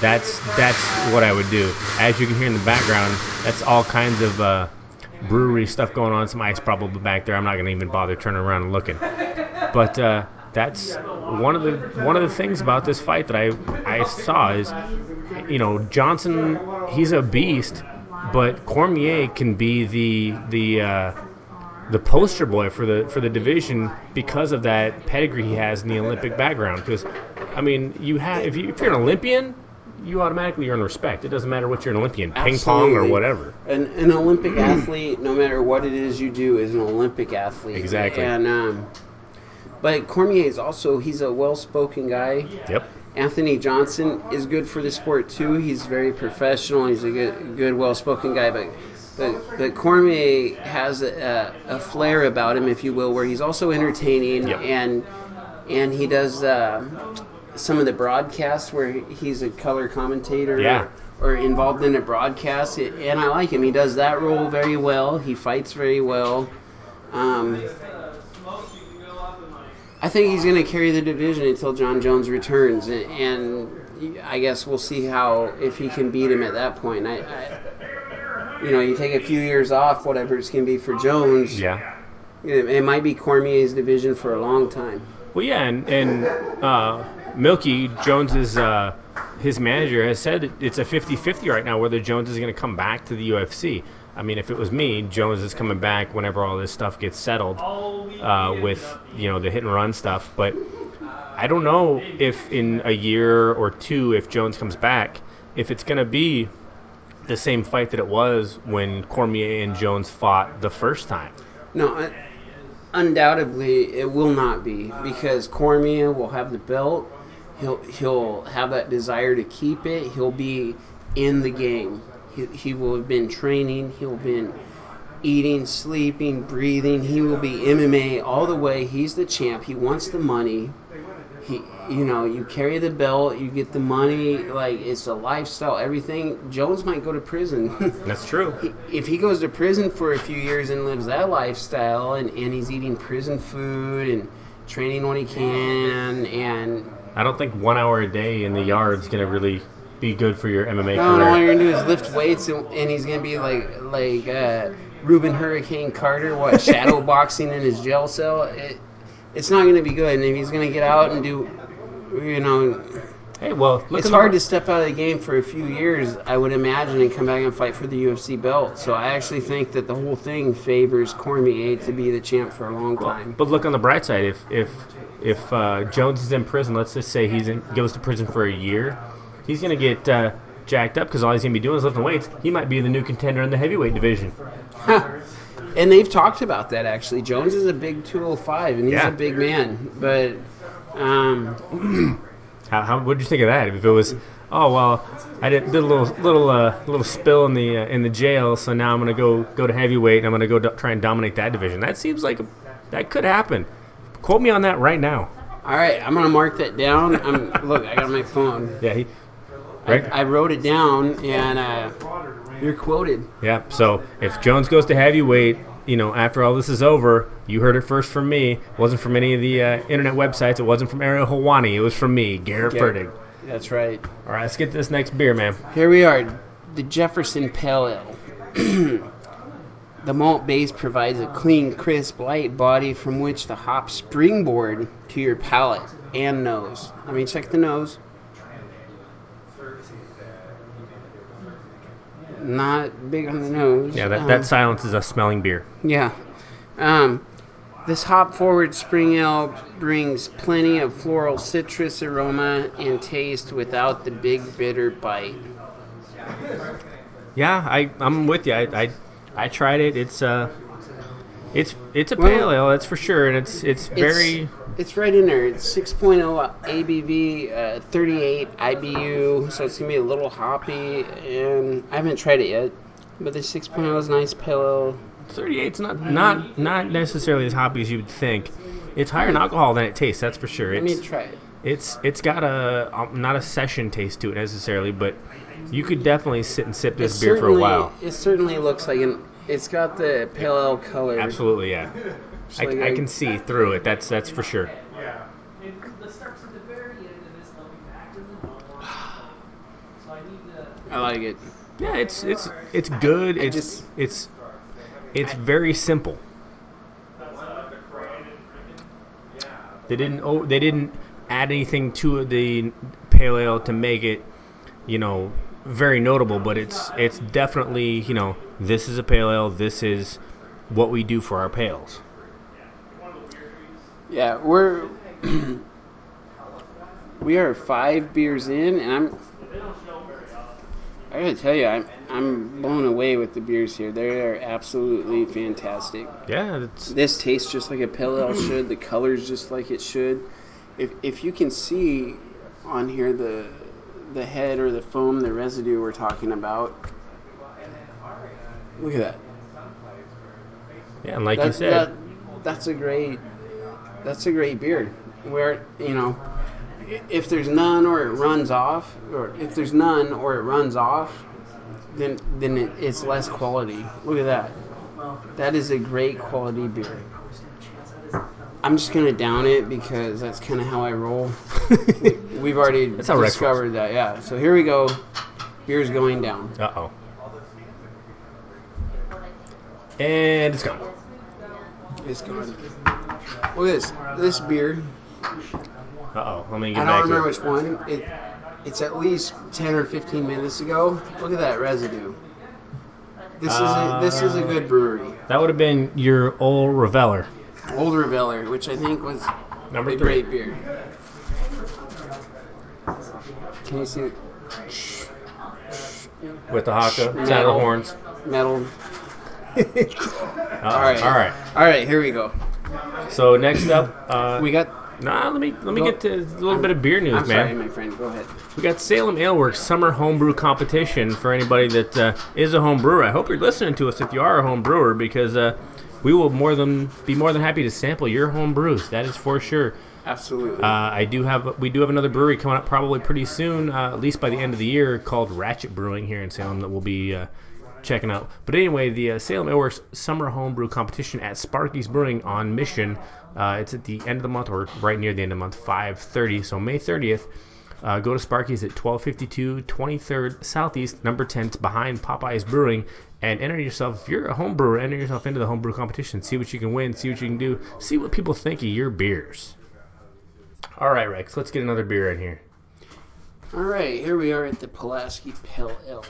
that's that's what I would do. As you can hear in the background, that's all kinds of. Uh, brewery stuff going on. Some ice probably back there. I'm not gonna even bother turning around and looking. But uh, that's one of the one of the things about this fight that I I saw is, you know, Johnson he's a beast, but Cormier can be the the uh, the poster boy for the for the division because of that pedigree he has in the Olympic background. Because I mean, you have if, you, if you're an Olympian. You automatically earn respect. It doesn't matter what you're an Olympian, ping pong or whatever. An, an Olympic athlete, no matter what it is you do, is an Olympic athlete. Exactly. And um, but Cormier is also he's a well-spoken guy. Yep. Anthony Johnson is good for the sport too. He's very professional. He's a good, good well-spoken guy. But, but, but Cormier has a, a flair about him, if you will, where he's also entertaining Yep. and and he does uh, some of the broadcasts where he's a color commentator. Yeah. Or involved in a broadcast, and I like him. He does that role very well. He fights very well. Um, I think he's going to carry the division until Jon Jones returns, and, and I guess we'll see how if he can beat him at that point. I, I you know, you take a few years off, whatever it's going to be for Jones. Yeah. It, it might be Cormier's division for a long time. Well, yeah, and, and uh, Malki Jones's uh, his manager has said it's a 50-50 right now whether Jones is going to come back to the UFC. I mean, if it was me, Jones is coming back whenever all this stuff gets settled uh, with you know the hit and run stuff. But I don't know if in a year or two, if Jones comes back, if it's going to be the same fight that it was when Cormier and Jones fought the first time. No, I, undoubtedly it will not be because Cormier will have the belt. He'll he'll have that desire to keep it. He'll be in the game. He, he will have been training. He'll been eating, sleeping, breathing. He will be MMA all the way. He's the champ. He wants the money. He, you know, you carry the belt, you get the money. Like it's a lifestyle. Everything. Jones might go to prison. *laughs* That's true. if he goes to prison for a few years and lives that lifestyle and, and he's eating prison food and training when he can and I don't think one hour a day in the yard's gonna really be good for your MMA no, no, all you're gonna do is lift weights and, and he's gonna be like like uh, Rubin Hurricane Carter, what shadow boxing in his jail cell. It, it's not gonna be good. And if he's gonna get out and do, you know, Hey, well, look it's hard to step out of the game for a few years, I would imagine, and come back and fight for the UFC belt. So I actually think that the whole thing favors Cormier to be the champ for a long time. But look on the bright side. If if if uh, Jones is in prison, let's just say he's in goes to prison for a year, he's gonna get uh, jacked up because all he's gonna be doing is lifting weights. He might be the new contender in the heavyweight division. *laughs* *laughs* And they've talked about that actually. Jones is a big 205, and he's Yeah. a big man. But um, *clears throat* How, how what'd you think of that? If it was, oh well, I did, did a little little uh, little spill in the uh, in the jail, so now I'm gonna go go to heavyweight and I'm gonna go do, try and dominate that division. That seems like a, that could happen. Quote me on that right now. all right, I'm gonna mark that down. I'm, look, I got my phone. Yeah, he. I, Right. I wrote it down, and uh, you're quoted. Yeah. So if Jones goes to heavyweight, you know, after all this is over, you heard it first from me. It wasn't from any of the uh, internet websites. It wasn't from Ariel Helwani. It was from me, Garrett Yeah. That's right. All right, let's get this next beer, man. Here we are, the Jefferson Pale Ale. *clears throat* the malt base provides a clean, crisp, light body from which the hops springboard to your palate and nose. Let me check the nose. Not big on the nose. Yeah, that, Um, that silence is a smelling beer. Yeah. Um, this hop forward spring ale brings plenty of floral citrus aroma and taste without the big bitter bite. Yeah, I I'm with you. I I, I tried it. It's uh, it's it's a Well, pale ale, that's for sure, and it's it's very It's, right in there. It's 6.0 ABV, uh, 38 IBU, so it's gonna be a little hoppy. And I haven't tried it yet, but the 6.0 is nice pale ale. 38's not not not necessarily as hoppy as you would think. It's higher in alcohol than it tastes. That's for sure. Let me It's try it. it's it's got a um, not a session taste to it necessarily, but you could definitely sit and sip this It beer for a certainly- while. It certainly looks like an. It's got the pale ale color. Absolutely, yeah. I, like I a- can see through it. That's that's for sure. And the starts at the very end of this, they'll be back in the normal. So I. I like it. Yeah, it's it's it's good. It's just- it's it's very simple. They didn't oh, they didn't add anything to the pale ale to make it, you know, very notable. But it's it's definitely you know this is a pale ale. This is what we do for our pails. Yeah, we're *clears throat* we are five beers in, and I'm. I gotta tell you, I'm I'm blown away with the beers here. They are absolutely fantastic. Yeah, it's This tastes just like a pale ale *clears throat* should. The color's just like it should. If if you can see on here the the head or the foam, the residue we're talking about. Look at that. yeah, and like you said, that that's a great that's a great beer. Where you know, if there's none or it runs off, or if there's none or it runs off, then then it, it's less quality. Look at that. That is a great quality beer. I'm just gonna down it because that's kind of how I roll. *laughs* We've already That's how Rex discovered that. Yeah. So here we go. Beer's going down. uh oh, and it's gone. It's gone. Look at this. This beer. Uh oh, let me get back. I get don't back remember here. which one. It, it's at least ten or fifteen minutes ago. Look at that residue. This is a, this is a good brewery. That would have been your old Reveller. Old Reveller, which I think was Number a three. great beer. Can you see it? with the haka, Metal. horns. metal? *laughs* Uh-oh. All right, all right. all right. Here we go. So next up, uh, We got. nah. Let me let me Go- get to a little bit of beer news, I'm man. sorry, my friend. Go ahead. We got Salem Ale Works Summer Homebrew Competition for anybody that uh, is a home brewer. I hope you're listening to us if you are a home brewer because uh, we will more than be more than happy to sample your home brews. That is for sure. Absolutely. Uh, I do have we do have another brewery coming up probably pretty soon, uh, at least by the end of the year, called Ratchet Brewing here in Salem that we'll be uh, checking out. But anyway, the uh, Salem Ale Works Summer Homebrew Competition at Sparky's Brewing on Mission. Uh, it's at the end of the month or right near the end of the month, 5:30. So May 30th. Uh, go to Sparky's at 1252 23rd Southeast, number 10. It's behind Popeye's Brewing. And enter yourself, if you're a home brewer, enter yourself into the homebrew competition. See what you can win, see what you can do, see what people think of your beers. All right, Rex, let's get another beer in here. All right, here we are at the Pulaski Pale Ale.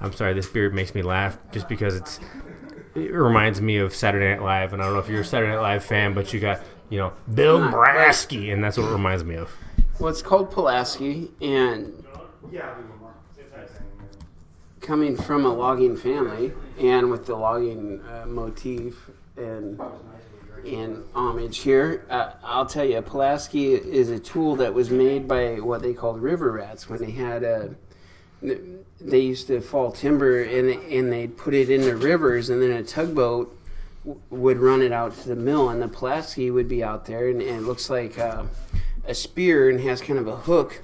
I'm sorry, this beard makes me laugh just because it's. It reminds me of Saturday Night Live, and I don't know if you're a Saturday Night Live fan, but you got you know Bill Brasky, and that's what it reminds me of. Well, it's called Pulaski, and coming from a logging family, and with the logging uh, motif and in homage here, uh, I'll tell you, Pulaski is a tool that was made by what they called river rats when they had a. They used to fall timber and and they'd put it in the rivers, and then a tugboat w- would run it out to the mill, and the Pulaski would be out there, and, and it looks like uh, a spear and has kind of a hook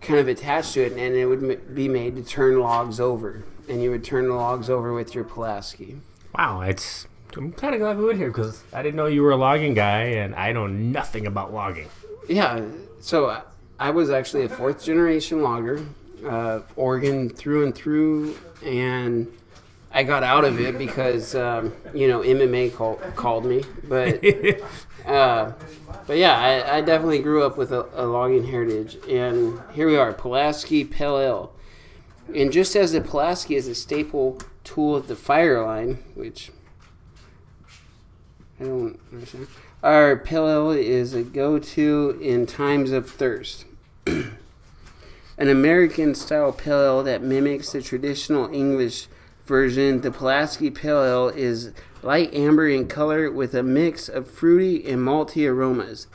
kind of attached to it, and it would m- be made to turn logs over, and you would turn the logs over with your Pulaski. Wow, it's. I'm kind of glad we went here because I didn't know you were a logging guy, and I know nothing about logging. Yeah, so I, I was actually a fourth generation logger, uh, Oregon through and through, and I got out of it because um, you know MMA call, called me, but *laughs* uh, but yeah, I, I definitely grew up with a, a logging heritage, and here we are, Pulaski Pale Ale. And just as the Pulaski is a staple tool of the fire line, which I don't understand, our Pale Ale is a go-to in times of thirst. *clears throat* An American style pale ale that mimics the traditional English version, the Pulaski Pale Ale is light amber in color with a mix of fruity and malty aromas.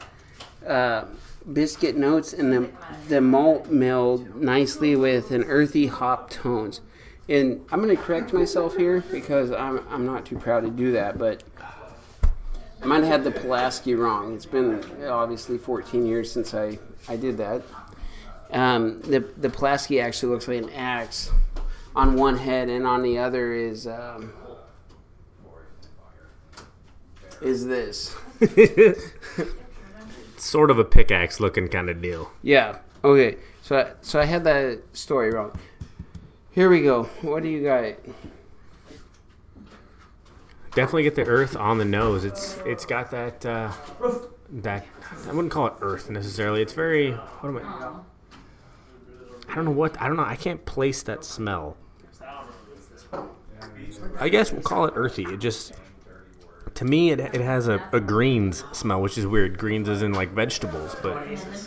Uh, biscuit notes and the, the malt meld nicely with an earthy hop tones. And I'm going to correct myself here because I'm, I'm not too proud to do that, but I might have had the Pulaski wrong. It's been obviously 14 years since I, I did that. Um, the the Pulaski actually looks like an axe on one head, and on the other is um, is this. *laughs* sort of a pickaxe looking kind of deal. Yeah. Okay. So I, so I had that story wrong. Here we go. What do you got? Definitely get the earth on the nose. It's it's got that uh, that I wouldn't call it earth necessarily. It's very what am I? I don't know what I don't know. I can't place that smell. I guess we'll call it earthy. It just to me it, it has a, a greens smell, which is weird. Greens is in like vegetables, but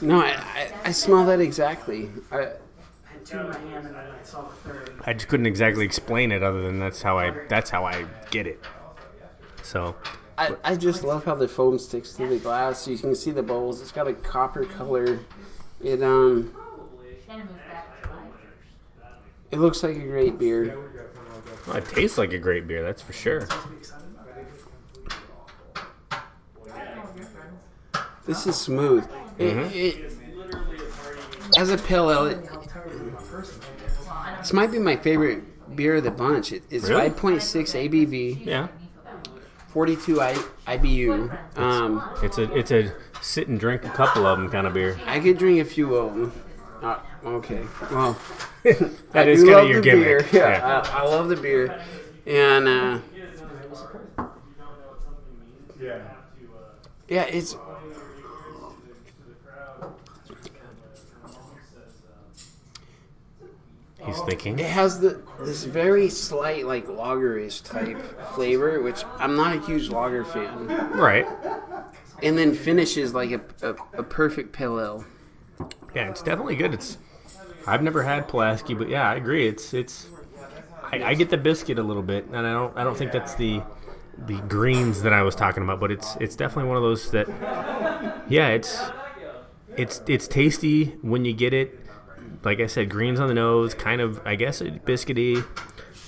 No, I, I, I smell that exactly. I, I had two in my hand and then I saw the third. I just couldn't exactly explain it other than that's how I that's how I get it. So I, I just love how the foam sticks to the glass. You can see the bubbles. It's got a copper color. It um it looks like a great beer. well, it tastes like a great beer, that's for sure. This is smooth. It, it, as a pale ale, it, this might be my favorite beer of the bunch. It, it's Really? 5.6 ABV, Yeah, 42 I, IBU. Um, it's a it's a sit and drink a couple of them kind of beer. I could drink a few of them. Uh, okay, well, *laughs* That I is kind of your gimmick. Beer. Yeah, I, I love the beer, and uh, Yeah. yeah, it's He's thinking. it has the this very slight like lagerish type flavor, which I'm not a huge lager fan. Right. and then finishes like a, a, a perfect pale ale. Yeah, it's definitely good. It's I've never had Pulaski, but yeah, I agree. It's it's I, I get the biscuit a little bit, and I don't I don't think that's the the greens that I was talking about, but it's it's definitely one of those that, yeah, it's it's it's tasty when you get it. Like I said, greens on the nose, kind of I guess biscuity,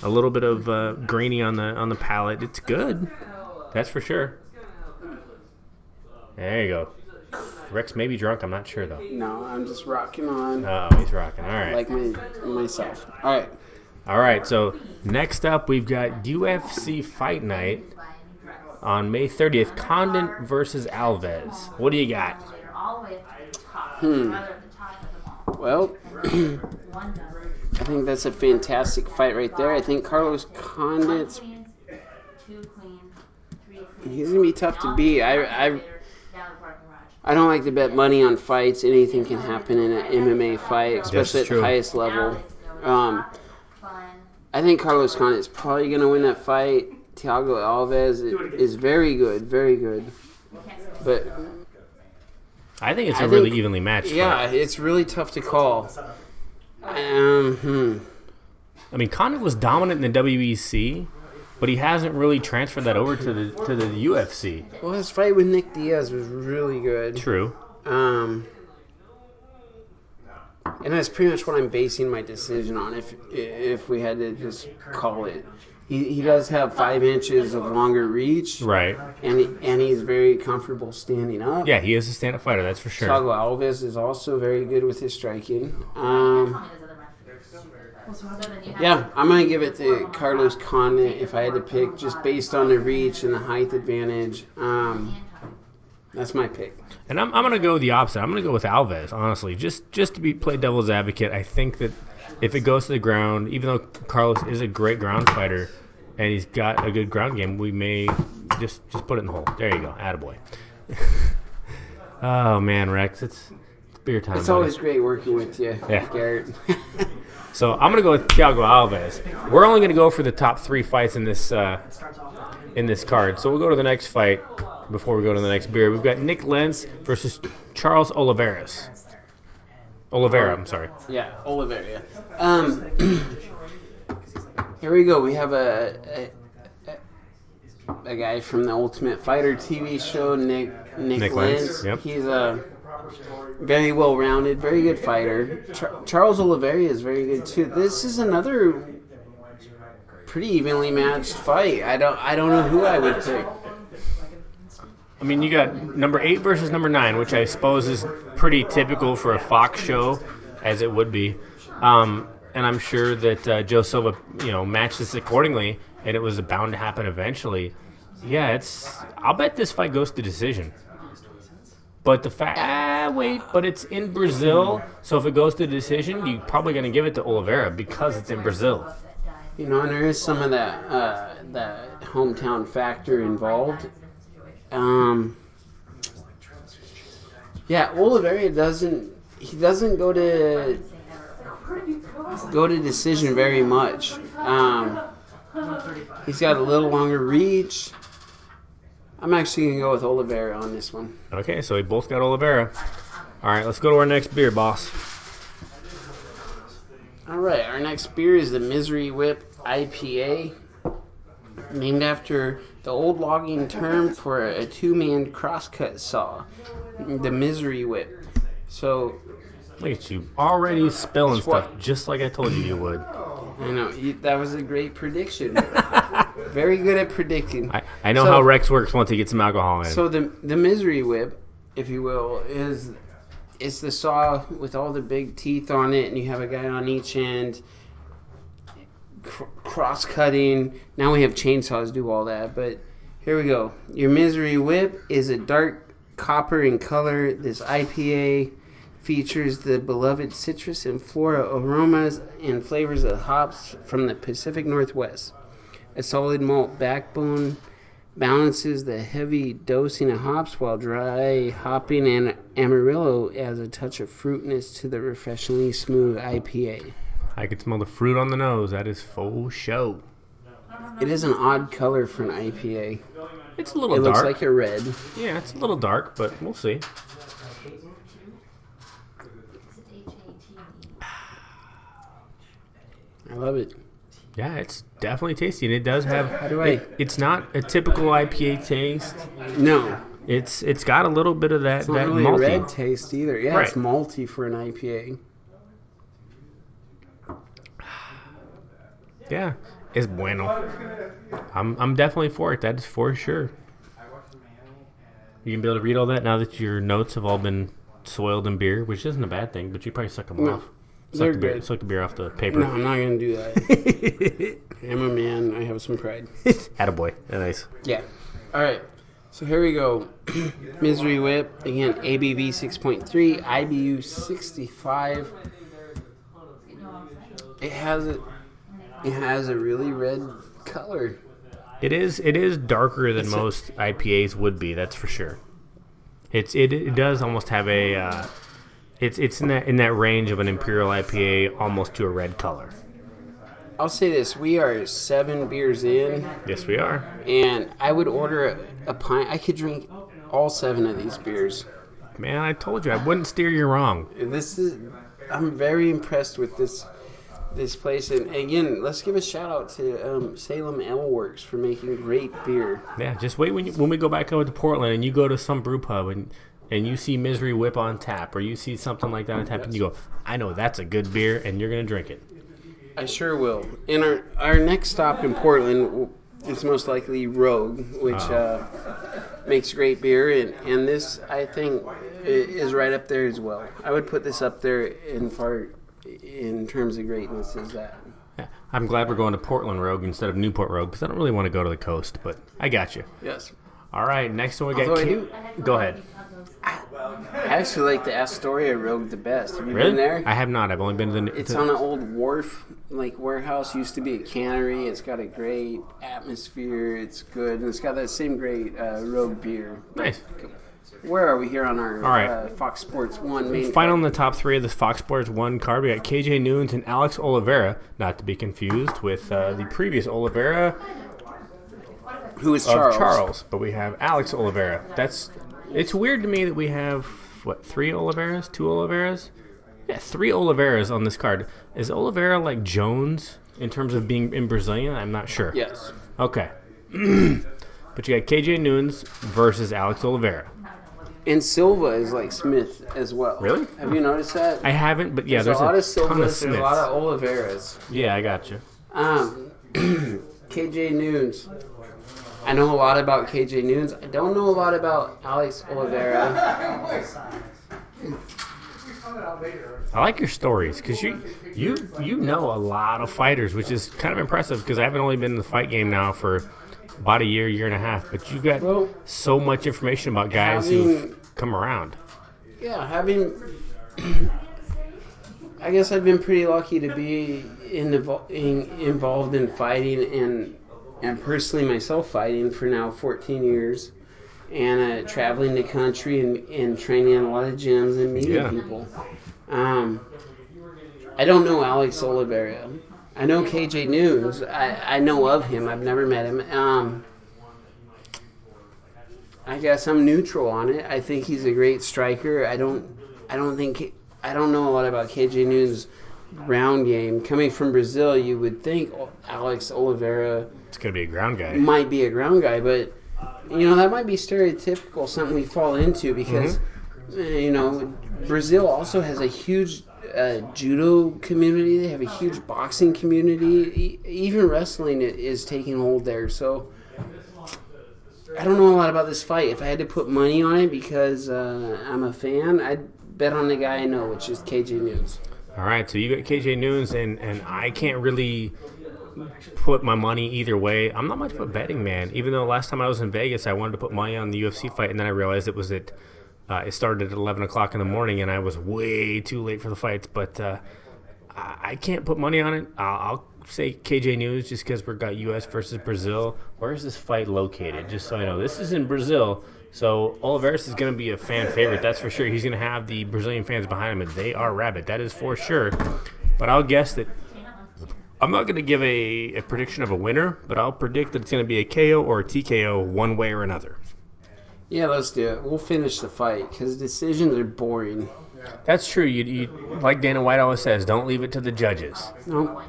a little bit of uh, grainy on the on the palate. It's good, that's for sure. There you go. Rex may be drunk. I'm not sure though. No, I'm just rocking on Oh, he's rocking. All right. like my myself. All right. All right, so next up we've got UFC Fight Night on May 30th. Condit versus Alves. What do you got? Hmm. Well, *clears throat* I think that's a fantastic fight right there. I think Carlos Condit's he's gonna be tough to beat. I I I don't like to bet money on fights. Anything can happen in an MMA fight, especially at true. the highest level. Um, I think Carlos Condit is probably gonna win that fight. Thiago Alves is, is very good, very good. But I think it's a I really think- evenly matched yeah, fight. it's really tough to call. Um, hmm. I mean, Condit was dominant in the WEC, but he hasn't really transferred that over to the to the UFC. Well, his fight with Nick Diaz was really good. True. Um, and that's pretty much what I'm basing my decision on. If if we had to just call it, he, he does have five inches of longer reach, Right. and he, and he's very comfortable standing up. Yeah, he is a stand-up fighter. That's for sure. Thiago Alves is also very good with his striking. Um, yeah, I'm gonna give it to Carlos Condit if I had to pick, just based on the reach and the height advantage. Um, that's my pick. And I'm, I'm going to go the opposite. I'm going to go with Alves, honestly, just just to be play devil's advocate. I think that if it goes to the ground, even though Carlos is a great ground fighter and he's got a good ground game, we may just just put it in the hole. There you go, attaboy. *laughs* oh man, Rex, it's, it's beer time. It's buddy. always great working with you, Yeah. Garrett. *laughs* So I'm gonna go with Thiago Alves. We're only gonna go for the top three fights in this uh, in this card. So we'll go to the next fight before we go to the next beer. We've got Nik Lentz versus Charles Oliveras. Oliveira, I'm sorry. yeah, Oliveira. Um, *clears throat* here we go. We have a, a a guy from the Ultimate Fighter TV show, Nick Nick, Nik Lentz. Lentz, yep. He's a very well rounded, very good fighter. Char- Charles Oliveira is very good too. This is another pretty evenly matched fight. I don't I don't know who I would pick. I mean, you got number eight versus number nine, which I suppose is pretty typical for a Fox show, as it would be. Um, and I'm sure that uh, Joe Silva, you know, matched this accordingly, and it was bound to happen eventually. Yeah, it's. I'll bet this fight goes to decision. But the fact, ah, wait, but it's in Brazil, so if it goes to decision, you're probably going to give it to Oliveira because it's in Brazil. You know, and there is some of that uh, that hometown factor involved. Um, yeah, Oliveira doesn't he doesn't go to go to decision very much. Um, he's got a little longer reach. I'm actually gonna go with Oliveira on this one. Okay, so we both got Oliveira. All right, let's go to our next beer, boss. All right, our next beer is the Misery Whip IPA, named after the old logging term for a two-man crosscut saw, the Misery Whip. So Look at you, already spilling stuff, just like I told you you would. I know you, that was a great prediction. *laughs* Very good at predicting. I, I know So- how Rex works once he gets some alcohol in. So the the Misery Whip, if you will, is it's the saw with all the big teeth on it, and you have a guy on each end. Cr- cross cutting. Now we have chainsaws do all that, but here we go. Your Misery Whip is a dark copper in color. This IPA features the beloved citrus and flora aromas and flavors of hops from the Pacific Northwest. A solid malt backbone balances the heavy dosing of hops while dry hopping and Amarillo adds a touch of fruitness to the refreshingly smooth IPA. I can smell the fruit on the nose. That is full show. It is an odd color for an IPA. It's a little dark. It dark. looks like a red. yeah, it's a little dark, but we'll see. I love it. Yeah, it's definitely tasty, and it does have. How do I- It, it's not a typical IPA taste. No, It's it's got a little bit of that it's not that really malty. red taste either. Yeah, it's malty for an IPA. Yeah, it's bueno. I'm I'm definitely for it. That is for sure. You can be able to read all that now that your notes have all been soiled in beer, which isn't a bad thing. But you probably suck them No, off. Suck the beer, good. suck the beer off the paper. No, I'm not gonna do that. *laughs* I'm a man. I have some pride. Attaboy. Nice. Yeah. All right. So here we go. *clears throat* Misery Whip again. ABV 6.3, IBU 65. It has a it has a really red color. It is it is darker than most IPAs would be. That's for sure. It's it, it does almost have a uh, it's it's in that in that range of an imperial IPA almost to a red color. I'll say this: we are seven beers in, Yes, we are. and I would order a, a pint. I could drink all seven of these beers. Man, I told you I wouldn't steer you wrong. This is. I'm very impressed with this this place, and again, let's give a shout out to um, Salem Ale Works for making great beer. Yeah, just wait when you, when we go back over to Portland and you go to some brew pub and and you see Misery Whip on tap or you see something like that on tap and you go, I know that's a good beer and you're gonna drink it. I sure will. And our our next stop in Portland is most likely Rogue, which uh, makes great beer, and and this I think i- is right up there as well. I would put this up there in far in terms of greatness as that. Yeah, I'm glad we're going to Portland Rogue instead of Newport Rogue because I don't really want to go to the coast, but I got you. Yes. All right, next one we got. Although I Ca- do- Go ahead. I actually like the Astoria Rogue the best. Have you Really? been there? I have not. I've only been to the. It's to- on an old wharf, like warehouse. Used to be a cannery. It's got a great atmosphere. It's good, and it's got that same great uh, Rogue beer. nice. Where are we here on our All right. uh, Fox Sports One main? Final in the top three of the Fox Sports One card, we got KJ Noons and Alex Oliveira, not to be confused with uh, the previous Oliveira Who is of Charles? Charles. But we have Alex Oliveira. That's it's weird to me that we have what three Oliveiras, two Oliveiras, yeah, three Oliveiras on this card. Is Oliveira like Jones in terms of being in Brazilian? I'm not sure. Yes. Okay. *clears throat* but you got KJ Noons versus Alex Oliveira. And Silva is like Smith as well. Really? Have you noticed that? I haven't, but yeah, there's, there's, a lot of ton Silvas. of There's a lot of Oliveras. Yeah, I got you. Um, *clears throat* KJ Noons. I know a lot about KJ Noons. I don't know a lot about Alex Oliveira. I like your stories because you you you know a lot of fighters, which is kind of impressive because I haven't only been in the fight game now for about a year, year and a half. But you've got Well, so much information about guys having- who've come around. Yeah, having. *clears throat* I guess I've been pretty lucky to be in, in, involved in fighting and and personally myself fighting for now 14 years, and uh, traveling the country and, and training in a lot of gyms and meeting Yeah. people. Um, I don't know Alex Oliveira. I know KJ Noons. I, I know of him. I've never met him. Um, I guess I'm neutral on it. I think he's a great striker. I don't. I don't think. I don't know a lot about KJ Noons' ground game. Coming from Brazil, you would think Alex Oliveira It's gonna be a ground guy. might be a ground guy, but you know that might be stereotypical, something we fall into because uh, you know Brazil also has a huge uh, judo community. They have a huge boxing community. E- even wrestling is taking hold there. So I don't know a lot about this fight. If I had to put money on it because uh, I'm a fan, I'd bet on the guy I know, which is KJ Noons. All right, so you got KJ Noons, and and I can't really put my money either way. I'm not much of a betting man, even though last time I was in Vegas, I wanted to put money on the UFC fight, and then I realized it was at uh, it started at 11 o'clock in the morning, and I was way too late for the fights. But uh, I, can't put money on it. I'll, I'll say KJ Noons just because we've got U.S. versus Brazil. Where is this fight located? Just so I know, this is in Brazil. So Oliveira is going to be a fan favorite, that's for sure. He's going to have the Brazilian fans behind him, and they are rabid. That is for sure. But I'll guess that I'm not going to give a, a prediction of a winner, but I'll predict that it's going to be a KO or a TKO one way or another. Yeah, let's do it. We'll finish the fight because decisions are boring. That's true. You, you like Dana White always says, don't leave it to the judges. No,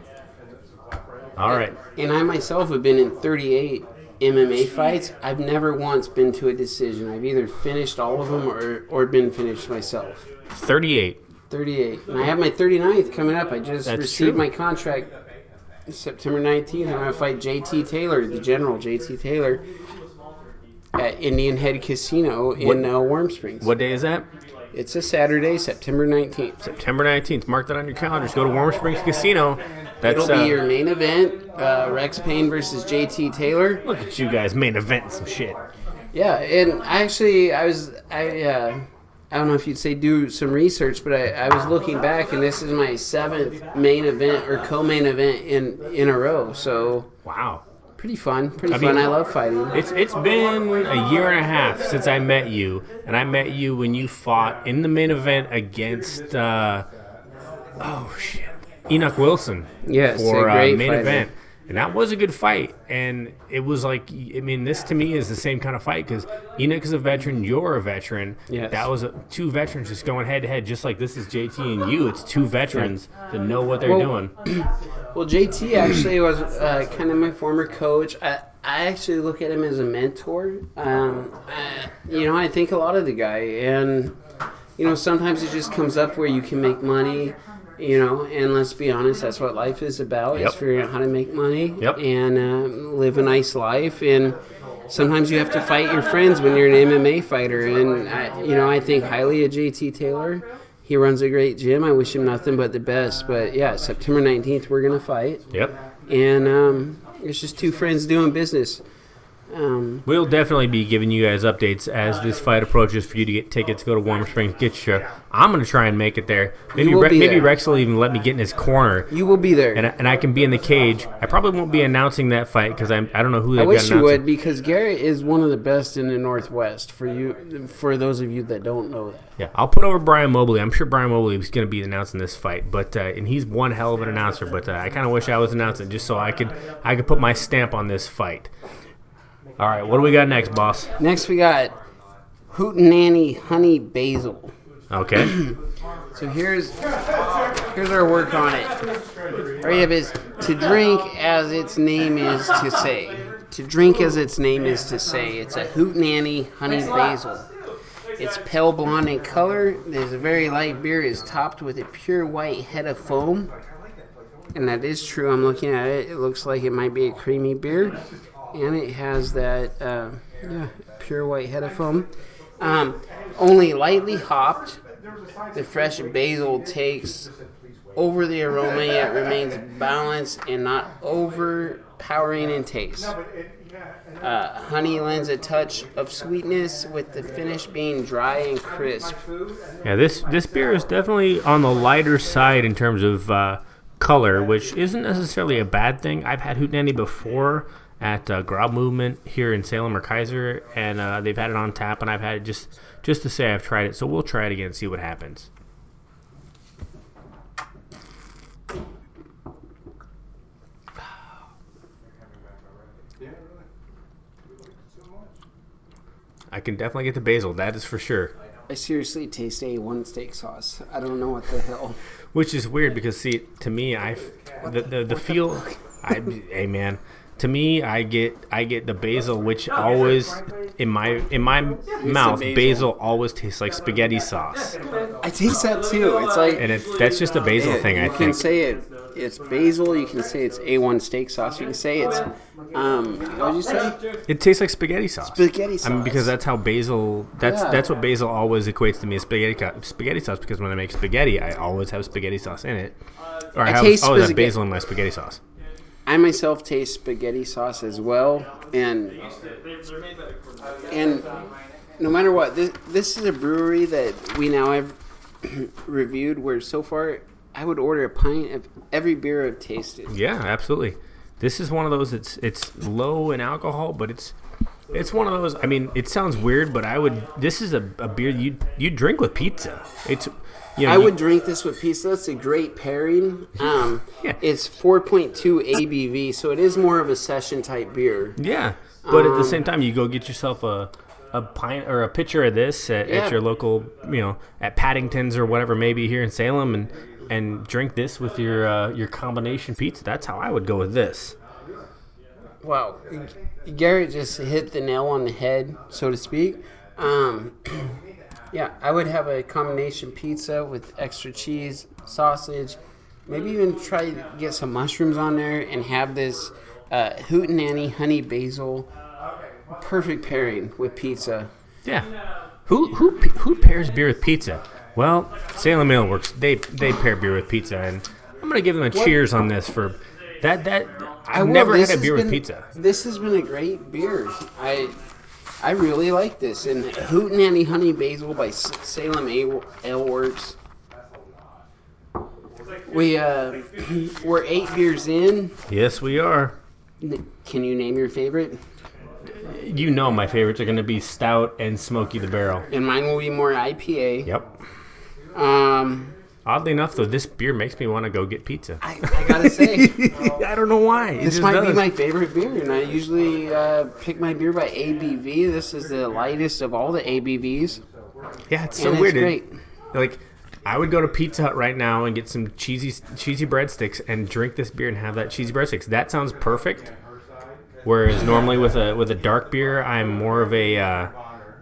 All right. And I myself have been in 38 MMA fights. I've never once been to a decision. I've either finished all of them or, or been finished myself. 38. 38. And I have my 39th coming up. I just That's received true. my contract September 19th. I'm going to fight JT Taylor, the general JT Taylor, at Indian Head Casino in uh, Warm Springs. What day is that? It's a Saturday, September 19th. September 19th. Mark that on your calendars. Go to Warm Springs Casino. That's It'll uh, be your main event, uh, Rex Payne versus JT Taylor. Look at you guys main event some shit. Yeah, and actually, I was I uh, I don't know if you'd say do some research, but I, I was looking back, and this is my seventh main event or co-main event in in a row. So Wow. pretty fun, pretty I fun. mean- I love fighting. It's it's been a year and a half since I met you, and I met you when you fought in the main event against uh, oh shit Enoch Wilson Yes, for a uh, main fighter. event, and that was a good fight. And it was like I mean this to me is the same kind of fight because Enoch is a veteran, you're a veteran. Yes. That was a, two veterans just going head to head, just like this is JT and you. It's two veterans that know what they're Well, doing. *clears throat* Well, JT actually was uh, kind of my former coach. I, I actually look at him as a mentor. Um, I, you know, I think a lot of the guy, and you know, sometimes it just comes up where you can make money. You know, and let's be honest, that's what life is about: Yep. is figuring out how to make money Yep. and um, live a nice life. And sometimes you have to fight your friends when you're an MMA fighter. And I, you know, I think highly of JT Taylor. He runs a great gym. I wish him nothing but the best. But yeah, September 19th, we're gonna fight Yep. and um, it's just two friends doing business. Um, We'll definitely be giving you guys updates as this fight approaches for you to get tickets. Go to Warm Springs, get your. I'm gonna try and make it there. Maybe Re- be maybe there. Rex will even let me get in his corner, you will be there. and I, and I can be in the cage. I probably won't be announcing that fight because I'm I don't know who I they've I wish you would because Garrett is one of the best in the Northwest. For you, for those of you that don't know that, Yeah, I'll put over Brian Mobley. I'm sure Brian Mobley is going to be announcing this fight, but uh, and he's one hell of an announcer. But uh, I kind of wish I was announcing just so I could I could put my stamp on this fight. All right, what do we got next, boss? next we got Hootenanny Honey Basil. Okay, *clears throat* So here's here's our work on it. Our have is to drink as its name is to say. To drink as its name is to say. It's a Hootenanny Honey Basil. It's pale blonde in color. There's a very light beer. is topped with a pure white head of foam. And that is true. I'm looking at it. It looks like it might be a creamy beer. And it has that, uh, yeah, pure white head of foam. Um, only lightly hopped. The fresh basil takes over the aroma, yet remains balanced and not overpowering in taste. Uh, honey lends a touch of sweetness, with the finish being dry and crisp. yeah this this beer is definitely on the lighter side in terms of uh, color, which isn't necessarily a bad thing. I've had Hootenanny before at uh, Grub Movement here in Salem or Keizer, and uh, they've had it on tap, and I've had it just just to say I've tried it. So we'll try it again and see what happens. I can definitely get the basil, that is for sure. I seriously taste A1 steak sauce. I don't know what the hell. Which is weird because see, to me, I the the, the feel, I hey man, to me, I get I get the basil, which always in my in my mouth, basil. basil always tastes like spaghetti sauce, I taste that too. It's like and it's that's just a basil it- thing, I think. you can think. say it. It's basil. You can say it's A1 steak sauce. You can say it's um. What did you say? It tastes like spaghetti sauce. Spaghetti sauce. I mean, because that's how basil. That's Yeah. that's what basil always equates to me is spaghetti ca- spaghetti sauce. Because when I make spaghetti, I always have spaghetti sauce in it, or I, I have, taste always have spaghetti- basil in my spaghetti sauce. I myself taste spaghetti sauce as well, and and no matter what, this this is a brewery that we now have *clears throat* reviewed. Where so far, I would order a pint of every beer I've tasted. Yeah, absolutely. This is one of those. It's it's low in alcohol, but it's it's one of those. I mean, it sounds weird, but I would. This is a, a beer you you drink with pizza. It's you know, I you- would drink this with pizza. It's a great pairing. *laughs* Um, Yeah. It's 4.2 ABV, so it is more of a session type beer. Yeah, but at the Um, same time, you go get yourself a a pint or a pitcher of this at, Yeah. at your local, you know, at Paddington's or whatever, maybe here in Salem, and and drink this with your uh, your combination pizza. That's how I would go with this. Wow, Garrett just hit the nail on the head, so to speak. Um, *clears throat* yeah, I would have a combination pizza with extra cheese, sausage, maybe even try to get some mushrooms on there and have this uh, hootenanny honey basil. Perfect pairing with pizza. Yeah. Who who who pairs beer with pizza? Well, Salem Ale Works. They they pair beer with pizza, and I'm gonna give them a cheers on this for that. That I've will. never had a beer with pizza. This has been a great beer. I I really like this. And Hootenanny Honey Basil by Salem Ale Works. We uh, *clears throat* we're eight beers in. Yes, we are. Can you name your favorite? You know my favorites are gonna be Stout and Smoky the Barrel. And mine will be more IPA. Yep. Um, Oddly enough, though, this beer makes me want to go get pizza. I, I gotta say, *laughs* I don't know why. It this might be my favorite beer, and I usually uh, pick my beer by ABV. This is the lightest of all the ABVs, Yeah, it's so and weird. It- great. like, I would go to Pizza Hut right now and get some cheesy cheesy breadsticks and drink this beer and have that cheesy breadsticks. That sounds perfect. Whereas normally with a with a dark beer, I'm more of a uh,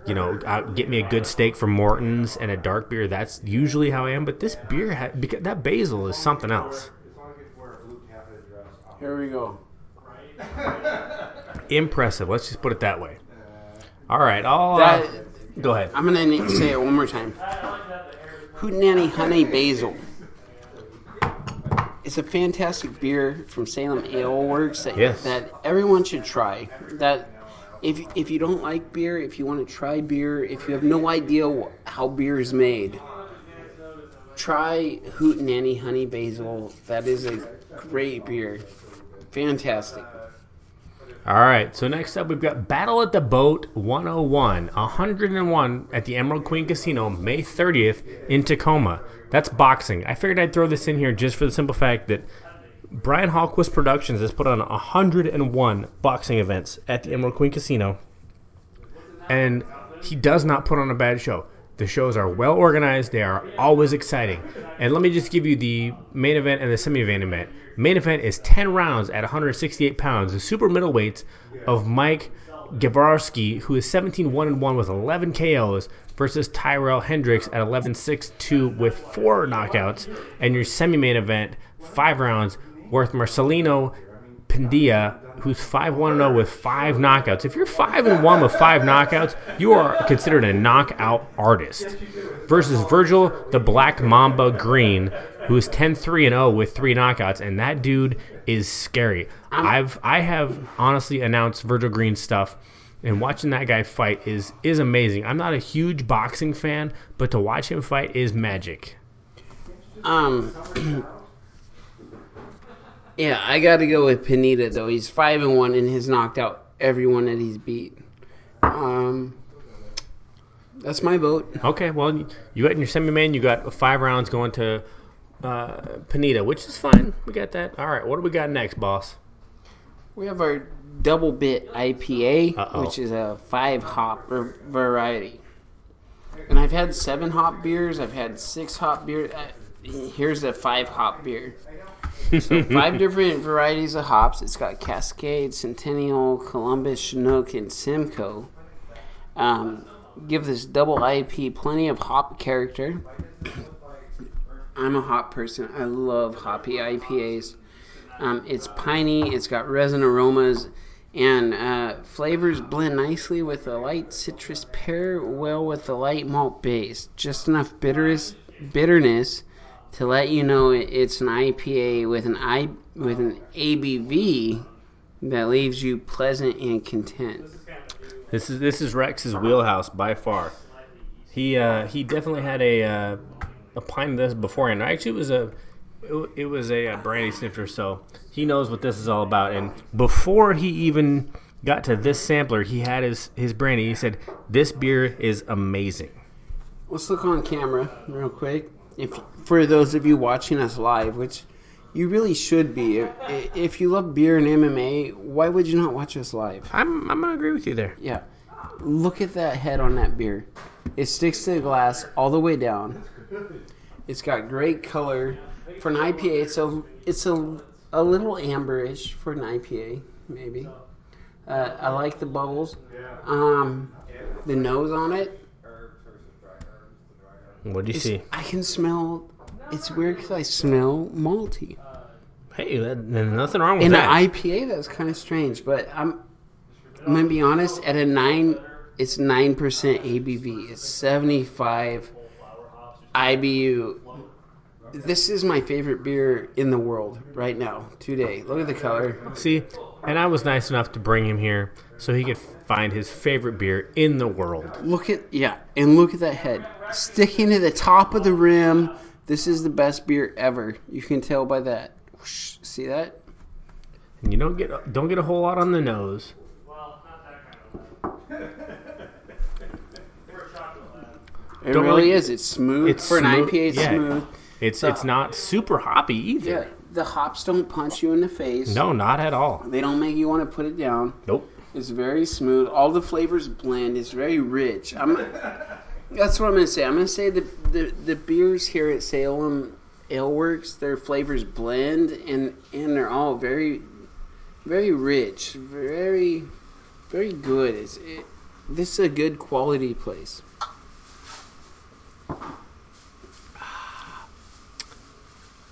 you know, uh, get me a good steak from Morton's and a dark beer. That's usually how I am. But this beer, ha- that basil is something else. Here we go. Impressive. Let's just put it that way. All right, I'll uh, go ahead. I'm gonna na- say it one more time. Hootenanny Honey Basil. It's a fantastic beer from Salem Ale Works that, Yes. that everyone should try. That if if you don't like beer, if you want to try beer, if you have no idea how beer is made, try Hootenanny Honey Basil. That is a great beer. Fantastic. All right, so next up we've got Battle at the Boat 101, 101 at the Emerald Queen Casino, May 30th in Tacoma. That's boxing. I figured I'd throw this in here just for the simple fact that Brian Halquist Productions has put on 101 boxing events at the Emerald Queen Casino, and he does not put on a bad show. The shows are well organized, they are always exciting. And let me just give you the main event and the semi main event. Main event is 10 rounds at 168 pounds. The super middleweights of Mike Gavronski, who is 17 1 1 with 11 KOs, versus Tyrell Hendricks at 11 6 2 with 4 knockouts. And your semi main event, 5 rounds, worth Marcelino Pindia, who's 5 1 0 with 5 knockouts. If you're 5 and 1 with 5 knockouts, you are considered a knockout artist. Versus Virgil the Black Mamba Green, who's 10 3 and 0 with 3 knockouts, and that dude is scary. I've I have honestly announced Virgil Green stuff. And watching that guy fight is is amazing. I'm not a huge boxing fan, but to watch him fight is magic. Um. *clears throat* yeah, I got to go with Panita though. He's five and one and has knocked out everyone that he's beat. Um. That's my vote. Okay, well, you got in your semi main, you got five rounds going to uh, Panita, which is fine. We got that. All right, what do we got next, boss? We have our double bit IPA, Uh-oh. which is a five hop var- variety. And I've had seven hop beers. I've had six hop beers. Uh, here's a five hop beer. So five different varieties of hops. It's got Cascade, Centennial, Columbus, Chinook, and Simcoe. Um, give this double IP plenty of hop character. I'm a hop person. I love hoppy IPAs. Um, it's piney. It's got resin aromas, and uh, flavors blend nicely with a light citrus pair well with the light malt base. Just enough bitterness, bitterness to let you know it's an IPA with an I with an ABV that leaves you pleasant and content. This is this is Rex's wheelhouse by far. He uh, he definitely had a uh, a pint of this beforehand. Actually, it was a it it was a, uh brandy snifter, so he knows what this is all about. And before he even got to this sampler, he had his his brandy. He said, "This beer is amazing." Let's look on camera real quick. If for those of you watching us live, which you really should be, if, if you love beer and MMA, why would you not watch us live? I'm I'm gonna agree with you there. Yeah. Look at that head on that beer. It sticks to the glass all the way down. It's got great color for an IPA. It's a it's a a little amberish for an IPA, maybe. Uh, I like the bubbles. Um, the nose on it. What do you see? I can smell. It's weird because I smell malty. Hey, that, there's nothing wrong with In that. an IPA, that's kind of strange. But I'm, I'm gonna be honest. At a nine, it's nine percent ABV. It's seventy five IBU. This is my favorite beer in the world right now, today. Look at the color. See, and I was nice enough to bring him here so he could find his favorite beer in the world. Look at yeah, and look at that head sticking to the top of the rim. This is the best beer ever. You can tell by that. Whoosh, See that? And you don't get don't get a whole lot on the nose. It Don't really really- is. It's smooth It's for an IPA. It's yeah. smooth. It's it's not super hoppy either. Yeah, the hops don't punch you in the face. No, not at all. They don't make you want to put it down. Nope. It's very smooth. All the flavors blend. It's very rich. I'm. That's what I'm gonna say. I'm gonna say the the, the beers here at Salem Ale Works, their flavors blend and and they're all very, very rich. Very, very good. It's it, this is a good quality place.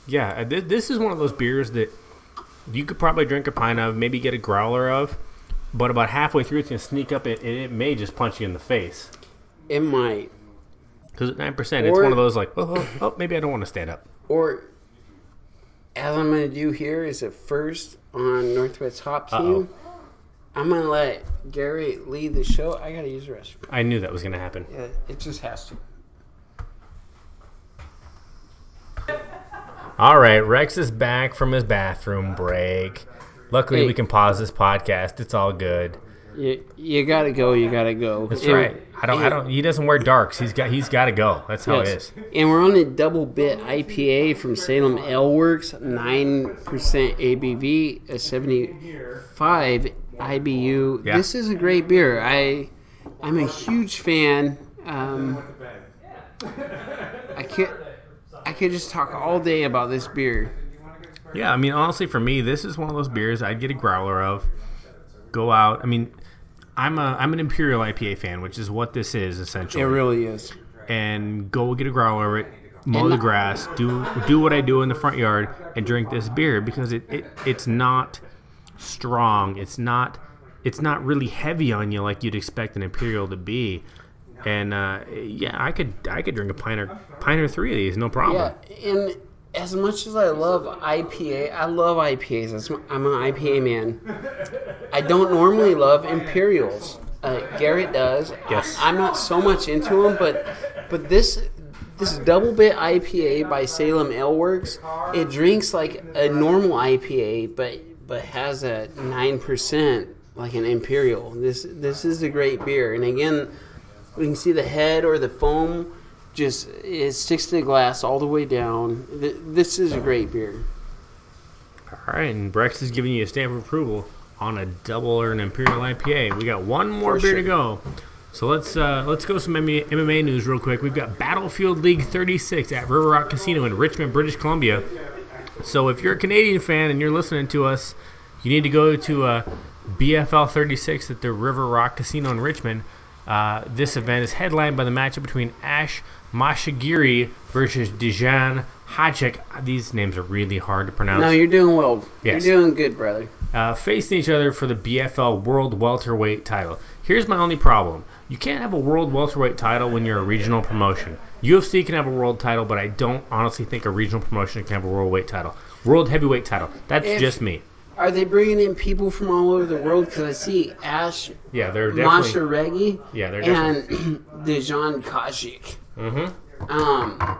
Yeah, this is one of those beers that you could probably drink a pint of, maybe get a growler of, but about halfway through it's gonna sneak up and it may just punch you in the face. It might Because at nine percent, it's one of those like, oh, oh, oh, maybe I don't want to stand up. or. As I'm gonna do here is a first on Northwest Hop Team. Uh-oh. I'm gonna let Gary lead the show. I gotta use the restroom. I knew that was gonna happen. Yeah, it just has to. *laughs* All right, Rex is back from his bathroom break. Luckily, Hey. we can pause this podcast. It's all good. You, you gotta go. You gotta go. That's And- right. I don't. I don't. He doesn't wear darks. He's got. He's got to go. That's how it Yes. is. And we're on a double bit IPA from Salem Ale Works, nine percent ABV, a seventy-five IBU. Yeah. This is a great beer. I, I'm a huge fan. Um, I can't. I could just talk all day about this beer. Yeah, I mean, honestly, for me, this is one of those beers I'd get a growler of. Go out. I mean, I'm a I'm an Imperial IPA fan, which is what this is essentially. It really is. and go get a growler of it, mow And- the grass, do do what I do in the front yard, and drink this beer because it, it it's not strong. It's not it's not really heavy on you like you'd expect an imperial to be. And uh, yeah, I could I could drink a pint or pint or three of these, no problem. Yeah, and as much as I love IPA, I love IPAs. I'm an IPA man. I don't normally love Imperials. Uh, Garrett does. Yes. I, am not so much into them, but but this this double bit IPA by Salem Ale Works, it drinks like a normal IPA, but but has a nine percent like an Imperial. This this is a great beer, and again, we can see the head or the foam just it sticks to the glass all the way down. This is a great beer. All right, and Brex is giving you a stamp of approval on a double or an imperial IPA. We got one more beer to go. So let's uh, let's go some MMA, MMA news real quick. We've got Battlefield League 36 at River Rock Casino in Richmond, British Columbia. So if you're a Canadian fan and you're listening to us, you need to go to uh, BFL 36 at the River Rock Casino in Richmond. Uh, this event is headlined by the matchup between Ash Mashagiri versus Dijan Hacek. These names are really hard to pronounce. No, you're doing well. Yes. You're doing good, brother. uh, facing each other for the BFL World Welterweight title. Here's my only problem: you can't have a World Welterweight title when you're a regional promotion. UFC can have a world title, but I don't honestly think a regional promotion can have a world weight title. World heavyweight title. That's If- just me. Are they bringing in people from all over the world? Because I see Ash Yeah, they're definitely. Masha Regi Yeah, they're definitely. and Dejan Kajik. Hmm Um,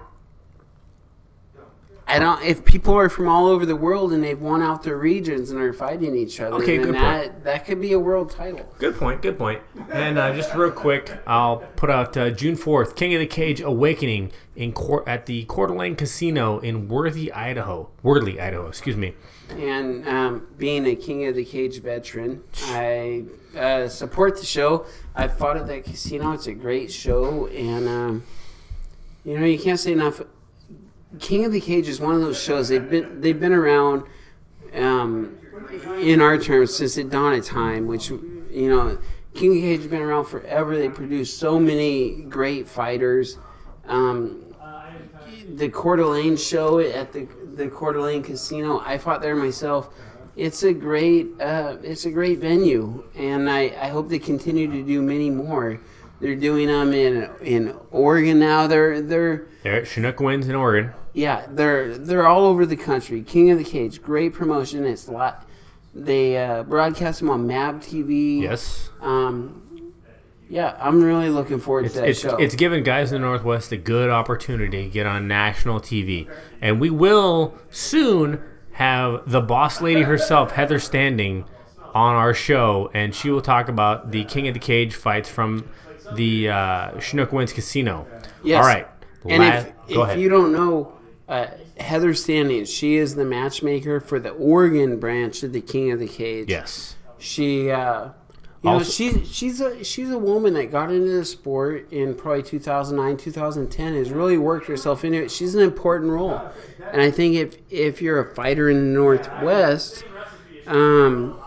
I don't. If people are from all over the world and they've won out their regions and are fighting each other, Okay, then good that that could be a world title. Good point. Good point. And uh, just real quick, I'll put out uh, June fourth, King of the Cage Awakening in court at the Coeur d'Alene Casino in Worthy, Idaho. Worthy, Idaho. Excuse me. And um, being a King of the Cage veteran, I uh, support the show. I fought at that casino. It's a great show, and um, you know you can't say enough King of the Cage is one of those shows. They've been they've been around, um, in our terms since the dawn of time. Which you know, King of the Cage has been around forever. They produce so many great fighters. Um, the Coeur d'Alene show at the the Coeur d'Alene Casino. I fought there myself. It's a great uh, it's a great venue, and I, I hope they continue to do many more. They're doing them in in Oregon now. They're they're They're at Chinook Winds in Oregon. yeah they're they're all over the country. King of the Cage, great promotion. It's a lot. They uh, broadcast them on MAVTV. Yes. Um, yeah, I'm really looking forward It's, to that it's, show. it's given guys in the Northwest a good opportunity to get on national TV. And we will soon have the boss lady herself, Heather Standing, on our show. And she will talk about the King of the Cage fights from the uh, Chinook Winds Casino. Yes. All right. And La- if, if ahead. you don't know, uh, Heather Standing, she is the matchmaker for the Oregon branch of the King of the Cage. yes. She, uh, you know, Also- she she's a she's a woman that got into the sport in probably 2009, 2010. Has really worked herself into it. She's an important role, and I think if if you're a fighter in the Northwest, um,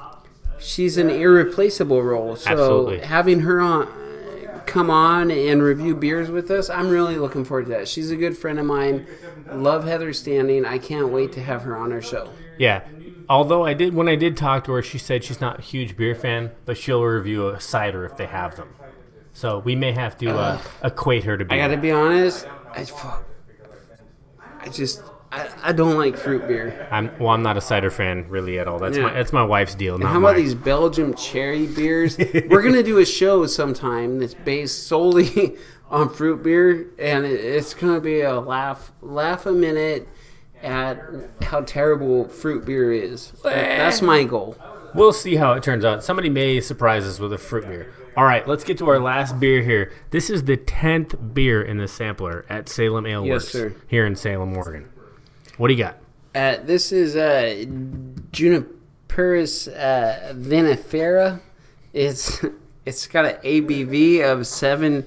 she's an irreplaceable role. So Absolutely. having her on come on and review beers with us, I'm really looking forward to that. She's a good friend of mine. Love Heather Standing. I can't wait to have her on our show. Yeah. Although I did, when I did talk to her, she said she's not a huge beer fan, but she'll review a cider if they have them. So we may have to uh, equate her to I gotta be honest. I, I just I, I don't like fruit beer. I'm well. I'm not a cider fan really at all. That's Yeah. my that's my wife's deal. Not how about mine. these Belgium cherry beers? *laughs* We're gonna do a show sometime that's based solely *laughs* on fruit beer, and it, it's gonna be a laugh laugh a minute at how terrible fruit beer is. That- that's my goal. We'll see how it turns out. Somebody may surprise us with a fruit beer. All right, let's get to our last beer here. This is the tenth beer in the sampler at Salem Ale Yes, Works sir. here in Salem, Oregon. What do you got? Uh, this is uh, Juniperus uh, vinifera. It's *laughs* it's got an ABV of seven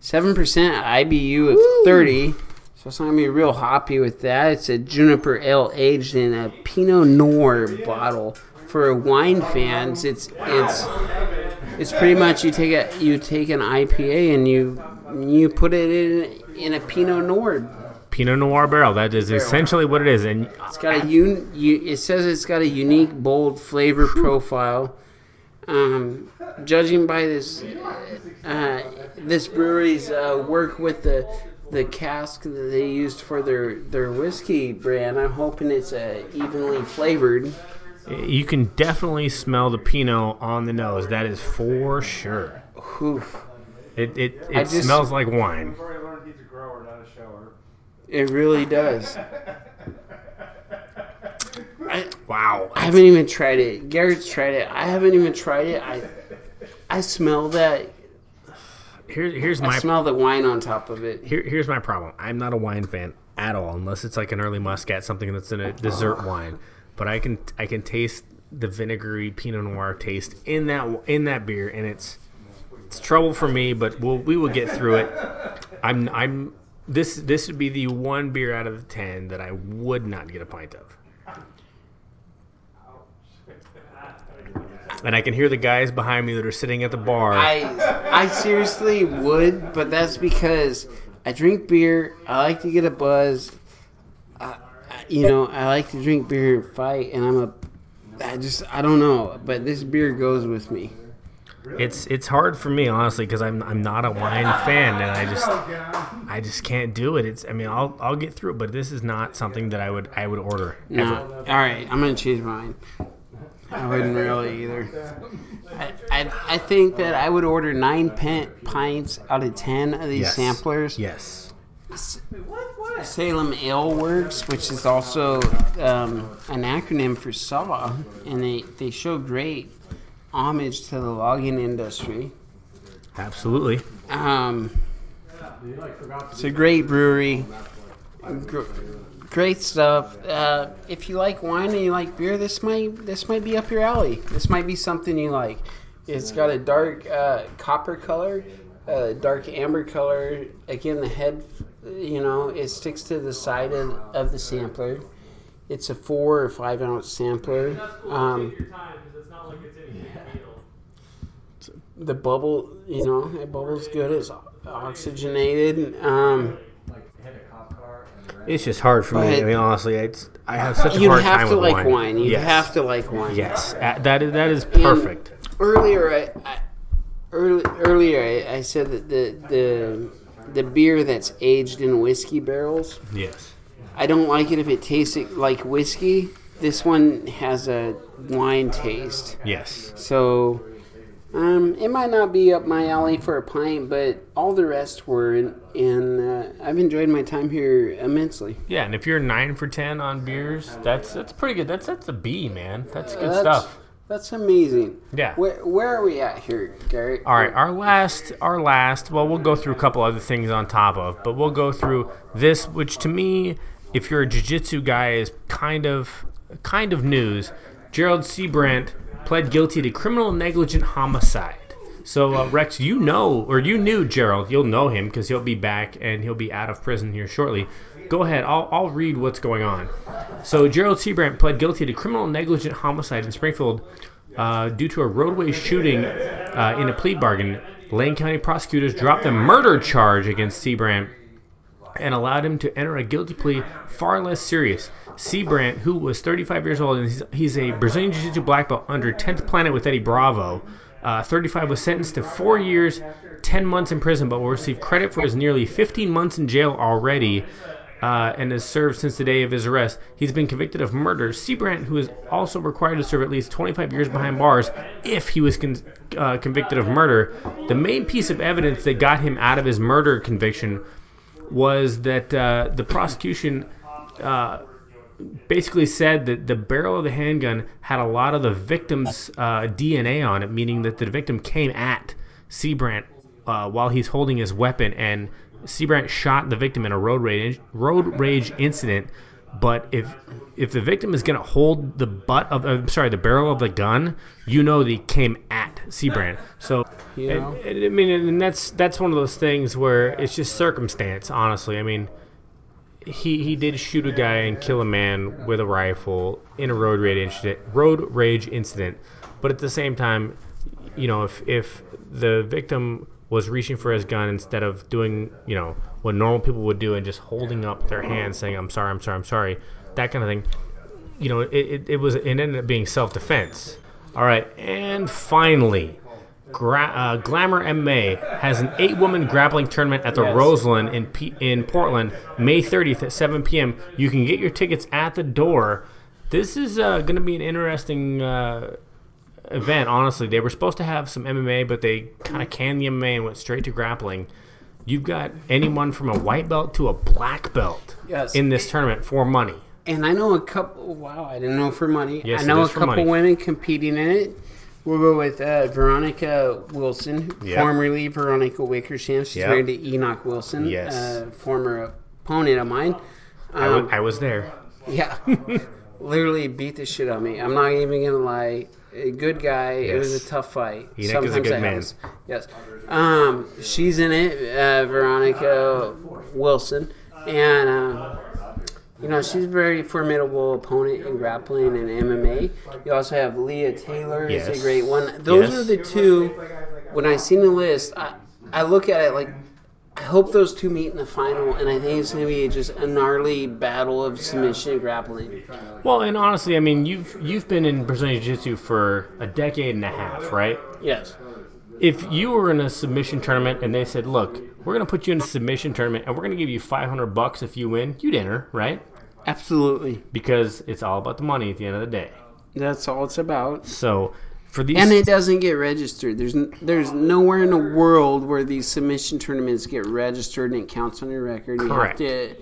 seven percent, IBU of thirty. So it's not gonna be real hoppy with that. It's a juniper ale aged in a Pinot Noir bottle. For wine fans, it's it's it's pretty much you take a you take an IPA and you you put it in in a Pinot Noir Pinot Noir barrel. That is essentially what it is. And It's got a un, u, It says it's got a unique, bold flavor profile. Um, judging by this, uh, this brewery's uh, work with the the cask that they used for their their whiskey brand, I'm hoping it's uh, evenly flavored. you can definitely smell the Pinot on the nose. That is for sure. Oof. It it, it just- smells like wine. Before I learned he's a grower, not a shower. It really does. I, Wow. I haven't even tried it. Garrett's tried it. I haven't even tried it. I I smell that. Here, here's I my smell the wine on top of it. here, here's my problem. I'm not a wine fan at all, unless it's like an early muscat, something that's in a dessert wine. But I can I can taste the vinegary Pinot Noir taste in that in that beer, and it's it's trouble for me. But we'll we will get through it. I'm I'm this this would be the one beer out of the ten that I would not get a pint of. And I can hear the guys behind me that are sitting at the bar. I I seriously would, but that's because I drink beer. I like to get a buzz. I, I- you know, I like to drink beer and fight, and I'm a. I just I don't know, but this beer goes with me. It's it's hard for me honestly because I'm I'm not a wine fan and I just I just can't do it. It's I mean I'll I'll get through it, but this is not something that I would I would order No, ever. all right, I'm gonna choose mine. I wouldn't really either. I, I, I think that I would order nine pen, pints out of ten of these Yes. samplers. Yes. Salem Ale Works, which is also um, an acronym for SAW, and they, they show great homage to the logging industry. Absolutely. Um, it's a great brewery, Gr- great stuff. Uh, if you like wine and you like beer, this might this might be up your alley. This might be something you like. It's got a dark uh, copper color, uh, dark amber color. Again, the head You know, it sticks to the side of, of the sampler. It's a four or five ounce sampler. Um, Take your time because it's not like it's any big deal. The bubble, you know, it bubbles good. It's oxygenated. Um, It's just hard for me. I mean, honestly, it's, I have such a hard have time to with like wine. You'd yes. have to like wine. Yes, Uh, that is that is And perfect. Earlier, I, I early, earlier I, I said that the the the beer that's aged in whiskey barrels. Yes. I don't like it if it tastes like whiskey. This one has a wine taste, Yes. so um, it might not be up my alley for a pint, but all the rest were, and, and uh, I've enjoyed my time here immensely. Yeah, and if you're nine for ten on beers, that's that's pretty good. That's that's a B, man. That's good That's- stuff. That's amazing. Yeah. Where where are we at here, Gary? All right, our last, our last. Well, we'll go through a couple other things on top of, but we'll go through this, which to me, if you're a jiu-jitsu guy, is kind of, kind of news. Gerald Seabrandt pled guilty to criminal negligent homicide. So uh, Rex, you know, or you knew Gerald. You'll know him because he'll be back and he'll be out of prison here shortly. Go ahead. I'll, I'll read what's going on. So Gerald Seabrandt pled guilty to criminal negligent homicide in Springfield uh, due to a roadway shooting uh, in a plea bargain. Lane County prosecutors dropped a murder charge against Seabrandt and allowed him to enter a guilty plea far less serious. Seabrandt, who was 35 years old, and he's, he's a Brazilian Jiu-Jitsu black belt under 10th Planet with Eddie Bravo, uh, 35, was sentenced to four years, 10 months in prison, but will receive credit for his nearly 15 months in jail already. Uh, and has served since the day of his arrest. He's been convicted of murder. Seabrandt, who is also required to serve at least 25 years behind bars if he was con- uh, convicted of murder. The main piece of evidence that got him out of his murder conviction was that uh, the prosecution uh, basically said that the barrel of the handgun had a lot of the victim's uh, DNA on it, meaning that the victim came at Seabrandt uh, while he's holding his weapon, and Seabrandt shot the victim in a road rage road rage incident. But if if the victim is going to hold the butt of, I'm sorry, the barrel of the gun, you know they came at Seabrandt. So, You and- know? and, I mean, and that's that's one of those things where it's just circumstance. Honestly, I mean, he he did shoot a guy and kill a man with a rifle in a road rage incident. Road rage incident, but at the same time, you know, if if the victim was reaching for his gun instead of doing, you know, what normal people would do and just holding up their hands saying, "I'm sorry, I'm sorry, I'm sorry," that kind of thing. You know, it, it, it was it ended up being self defense. All right, and finally. Gra- uh, Glamour MMA has an eight-woman grappling tournament at the Roseland in P- in Portland, May 30th at 7 p.m. You can get your tickets at the door. This is uh, going to be an interesting uh, event. Honestly, they were supposed to have some MMA, but they kind of canned the MMA and went straight to grappling. You've got anyone from a white belt to a black belt Yes. in this tournament for money. And I know a couple. Wow, I didn't know for money. Yes, I know a couple women competing in it. We'll go with uh, Veronica Wilson, Yep. formerly Veronica Wickersham. She's Yep. married to Enoch Wilson, Yes. uh, former opponent of mine. Um, I was there. yeah, *laughs* literally beat the shit out of me. I'm not even gonna lie. A good guy. It was a tough fight. Enoch is a good man. happens. Yes. Um, she's in it, uh, Veronica Wilson, and uh, you know she's a very formidable opponent in grappling and MMA. You also have Leah Taylor is Yes. a great one. Those Yes. are the two. When I seen the list, I, I look at it like I hope those two meet in the final, and I think it's going to be just a gnarly battle of submission and grappling. Well, and honestly, I mean, you've you've been in Brazilian Jiu-Jitsu for a decade and a half, right? Yes. If you were in a submission tournament and they said, "Look, we're going to put you in a submission tournament and we're going to give you 500 bucks if you win," you'd enter, right? Absolutely. Because it's all about the money at the end of the day. That's all it's about. So, for these And it doesn't get registered. There's n- there's nowhere in the world where these submission tournaments get registered and it counts on your record. You Correct. have to,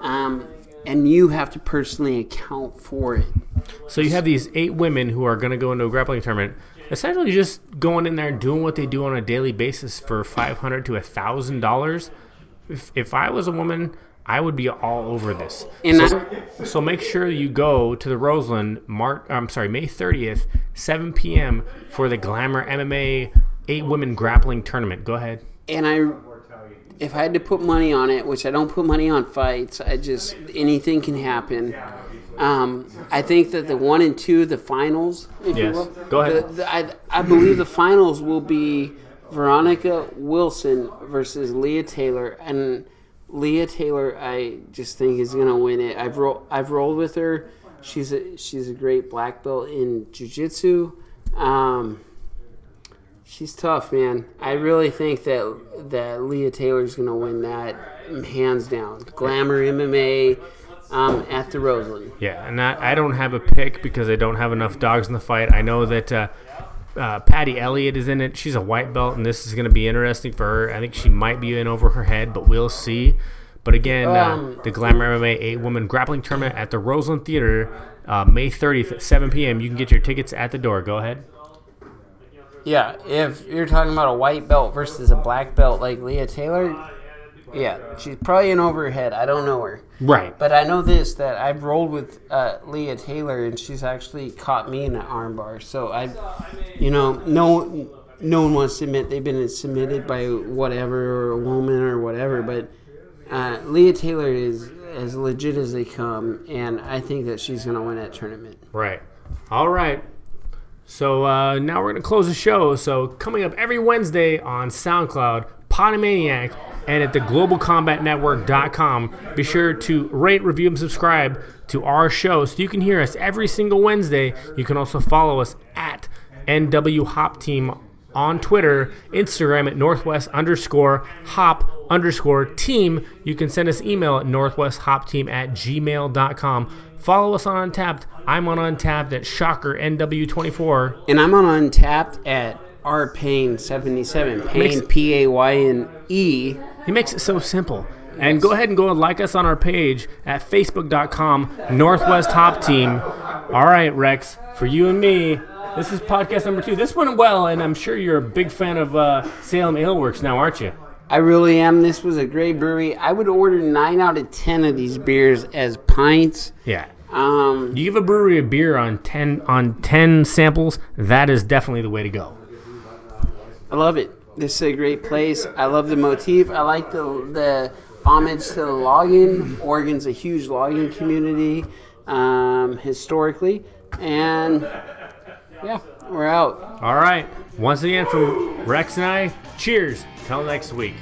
um, and you have to personally account for it. So you have these eight women who are going to go into a grappling tournament, essentially just going in there and doing what they do on a daily basis for five hundred to a thousand dollars. If if I was a woman, I would be all over this. And so, so make sure you go to the Roseland, March. I'm sorry, May thirtieth, seven p.m. for the Glamour MMA eight women grappling tournament. Go ahead. And I, if I had to put money on it, which I don't put money on fights, I just anything can happen. Um, I think that the one and two, the finals, if Yes. you will, Go ahead. the- the- I, I believe the finals will be Veronica Wilson versus Leah Taylor, and Leah Taylor, I just think is gonna win it. I've ro- I've rolled with her. She's a she's a great black belt in jujitsu. Um, she's tough, man. I really think that that Leah Taylor's gonna win that hands down. Glamour MMA um, at the Roseland. Yeah, and I, I don't have a pick because I don't have enough dogs in the fight. I know that uh, uh, Patty Elliott is in it. She's a white belt, and this is going to be interesting for her. I think she might be in over her head, but we'll see. But again, Um, uh, the Glamour MMA eight woman grappling tournament at the Roseland Theater, uh, May 30th at 7 p.m. You can get your tickets at the door. Go ahead. Yeah, if you're talking about a white belt versus a black belt like Leah Taylor, yeah, she's probably in over her head. I don't know her. Right. But I know this that I've rolled with uh, Leah Taylor, and she's actually caught me in an armbar. So I, you know, no, no one wants to admit they've been submitted by whatever or a woman or whatever. But uh, Leah Taylor is as legit as they come, and I think that she's gonna win that tournament. Right. All right. So uh, now we're going to close the show. So coming up every Wednesday on SoundCloud, Potomaniac, and at theglobalcombatnetwork.com. Be sure to rate, review, and subscribe to our show so you can hear us every single Wednesday. You can also follow us at NW Hop Team on Twitter, Instagram at Northwest underscore hop underscore team. You can send us email at northwesthopteam at gmail.com. Follow us on Untappd. I'm on Untappd at Shocker NW24. And I'm on Untappd at R Payne seventy seven. Payne P A Y N E. He makes it so simple. And go ahead and go and like us on our page at facebook.com Northwest Hop Team. All right, Rex, for you and me, this is podcast number two. This went well, and I'm sure you're a big fan of uh, Salem Ale Works now, aren't you? I really am. This was a great brewery. I would order nine out of ten of these beers as pints. Yeah. Um, You give a brewery a beer on ten on ten samples, that is definitely the way to go. I love it. This is a great place. I love the motif. I like the the homage to the logging. Oregon's a huge logging community um, historically, and yeah, we're out. All right. Once again from Rex and I, cheers. Till next week.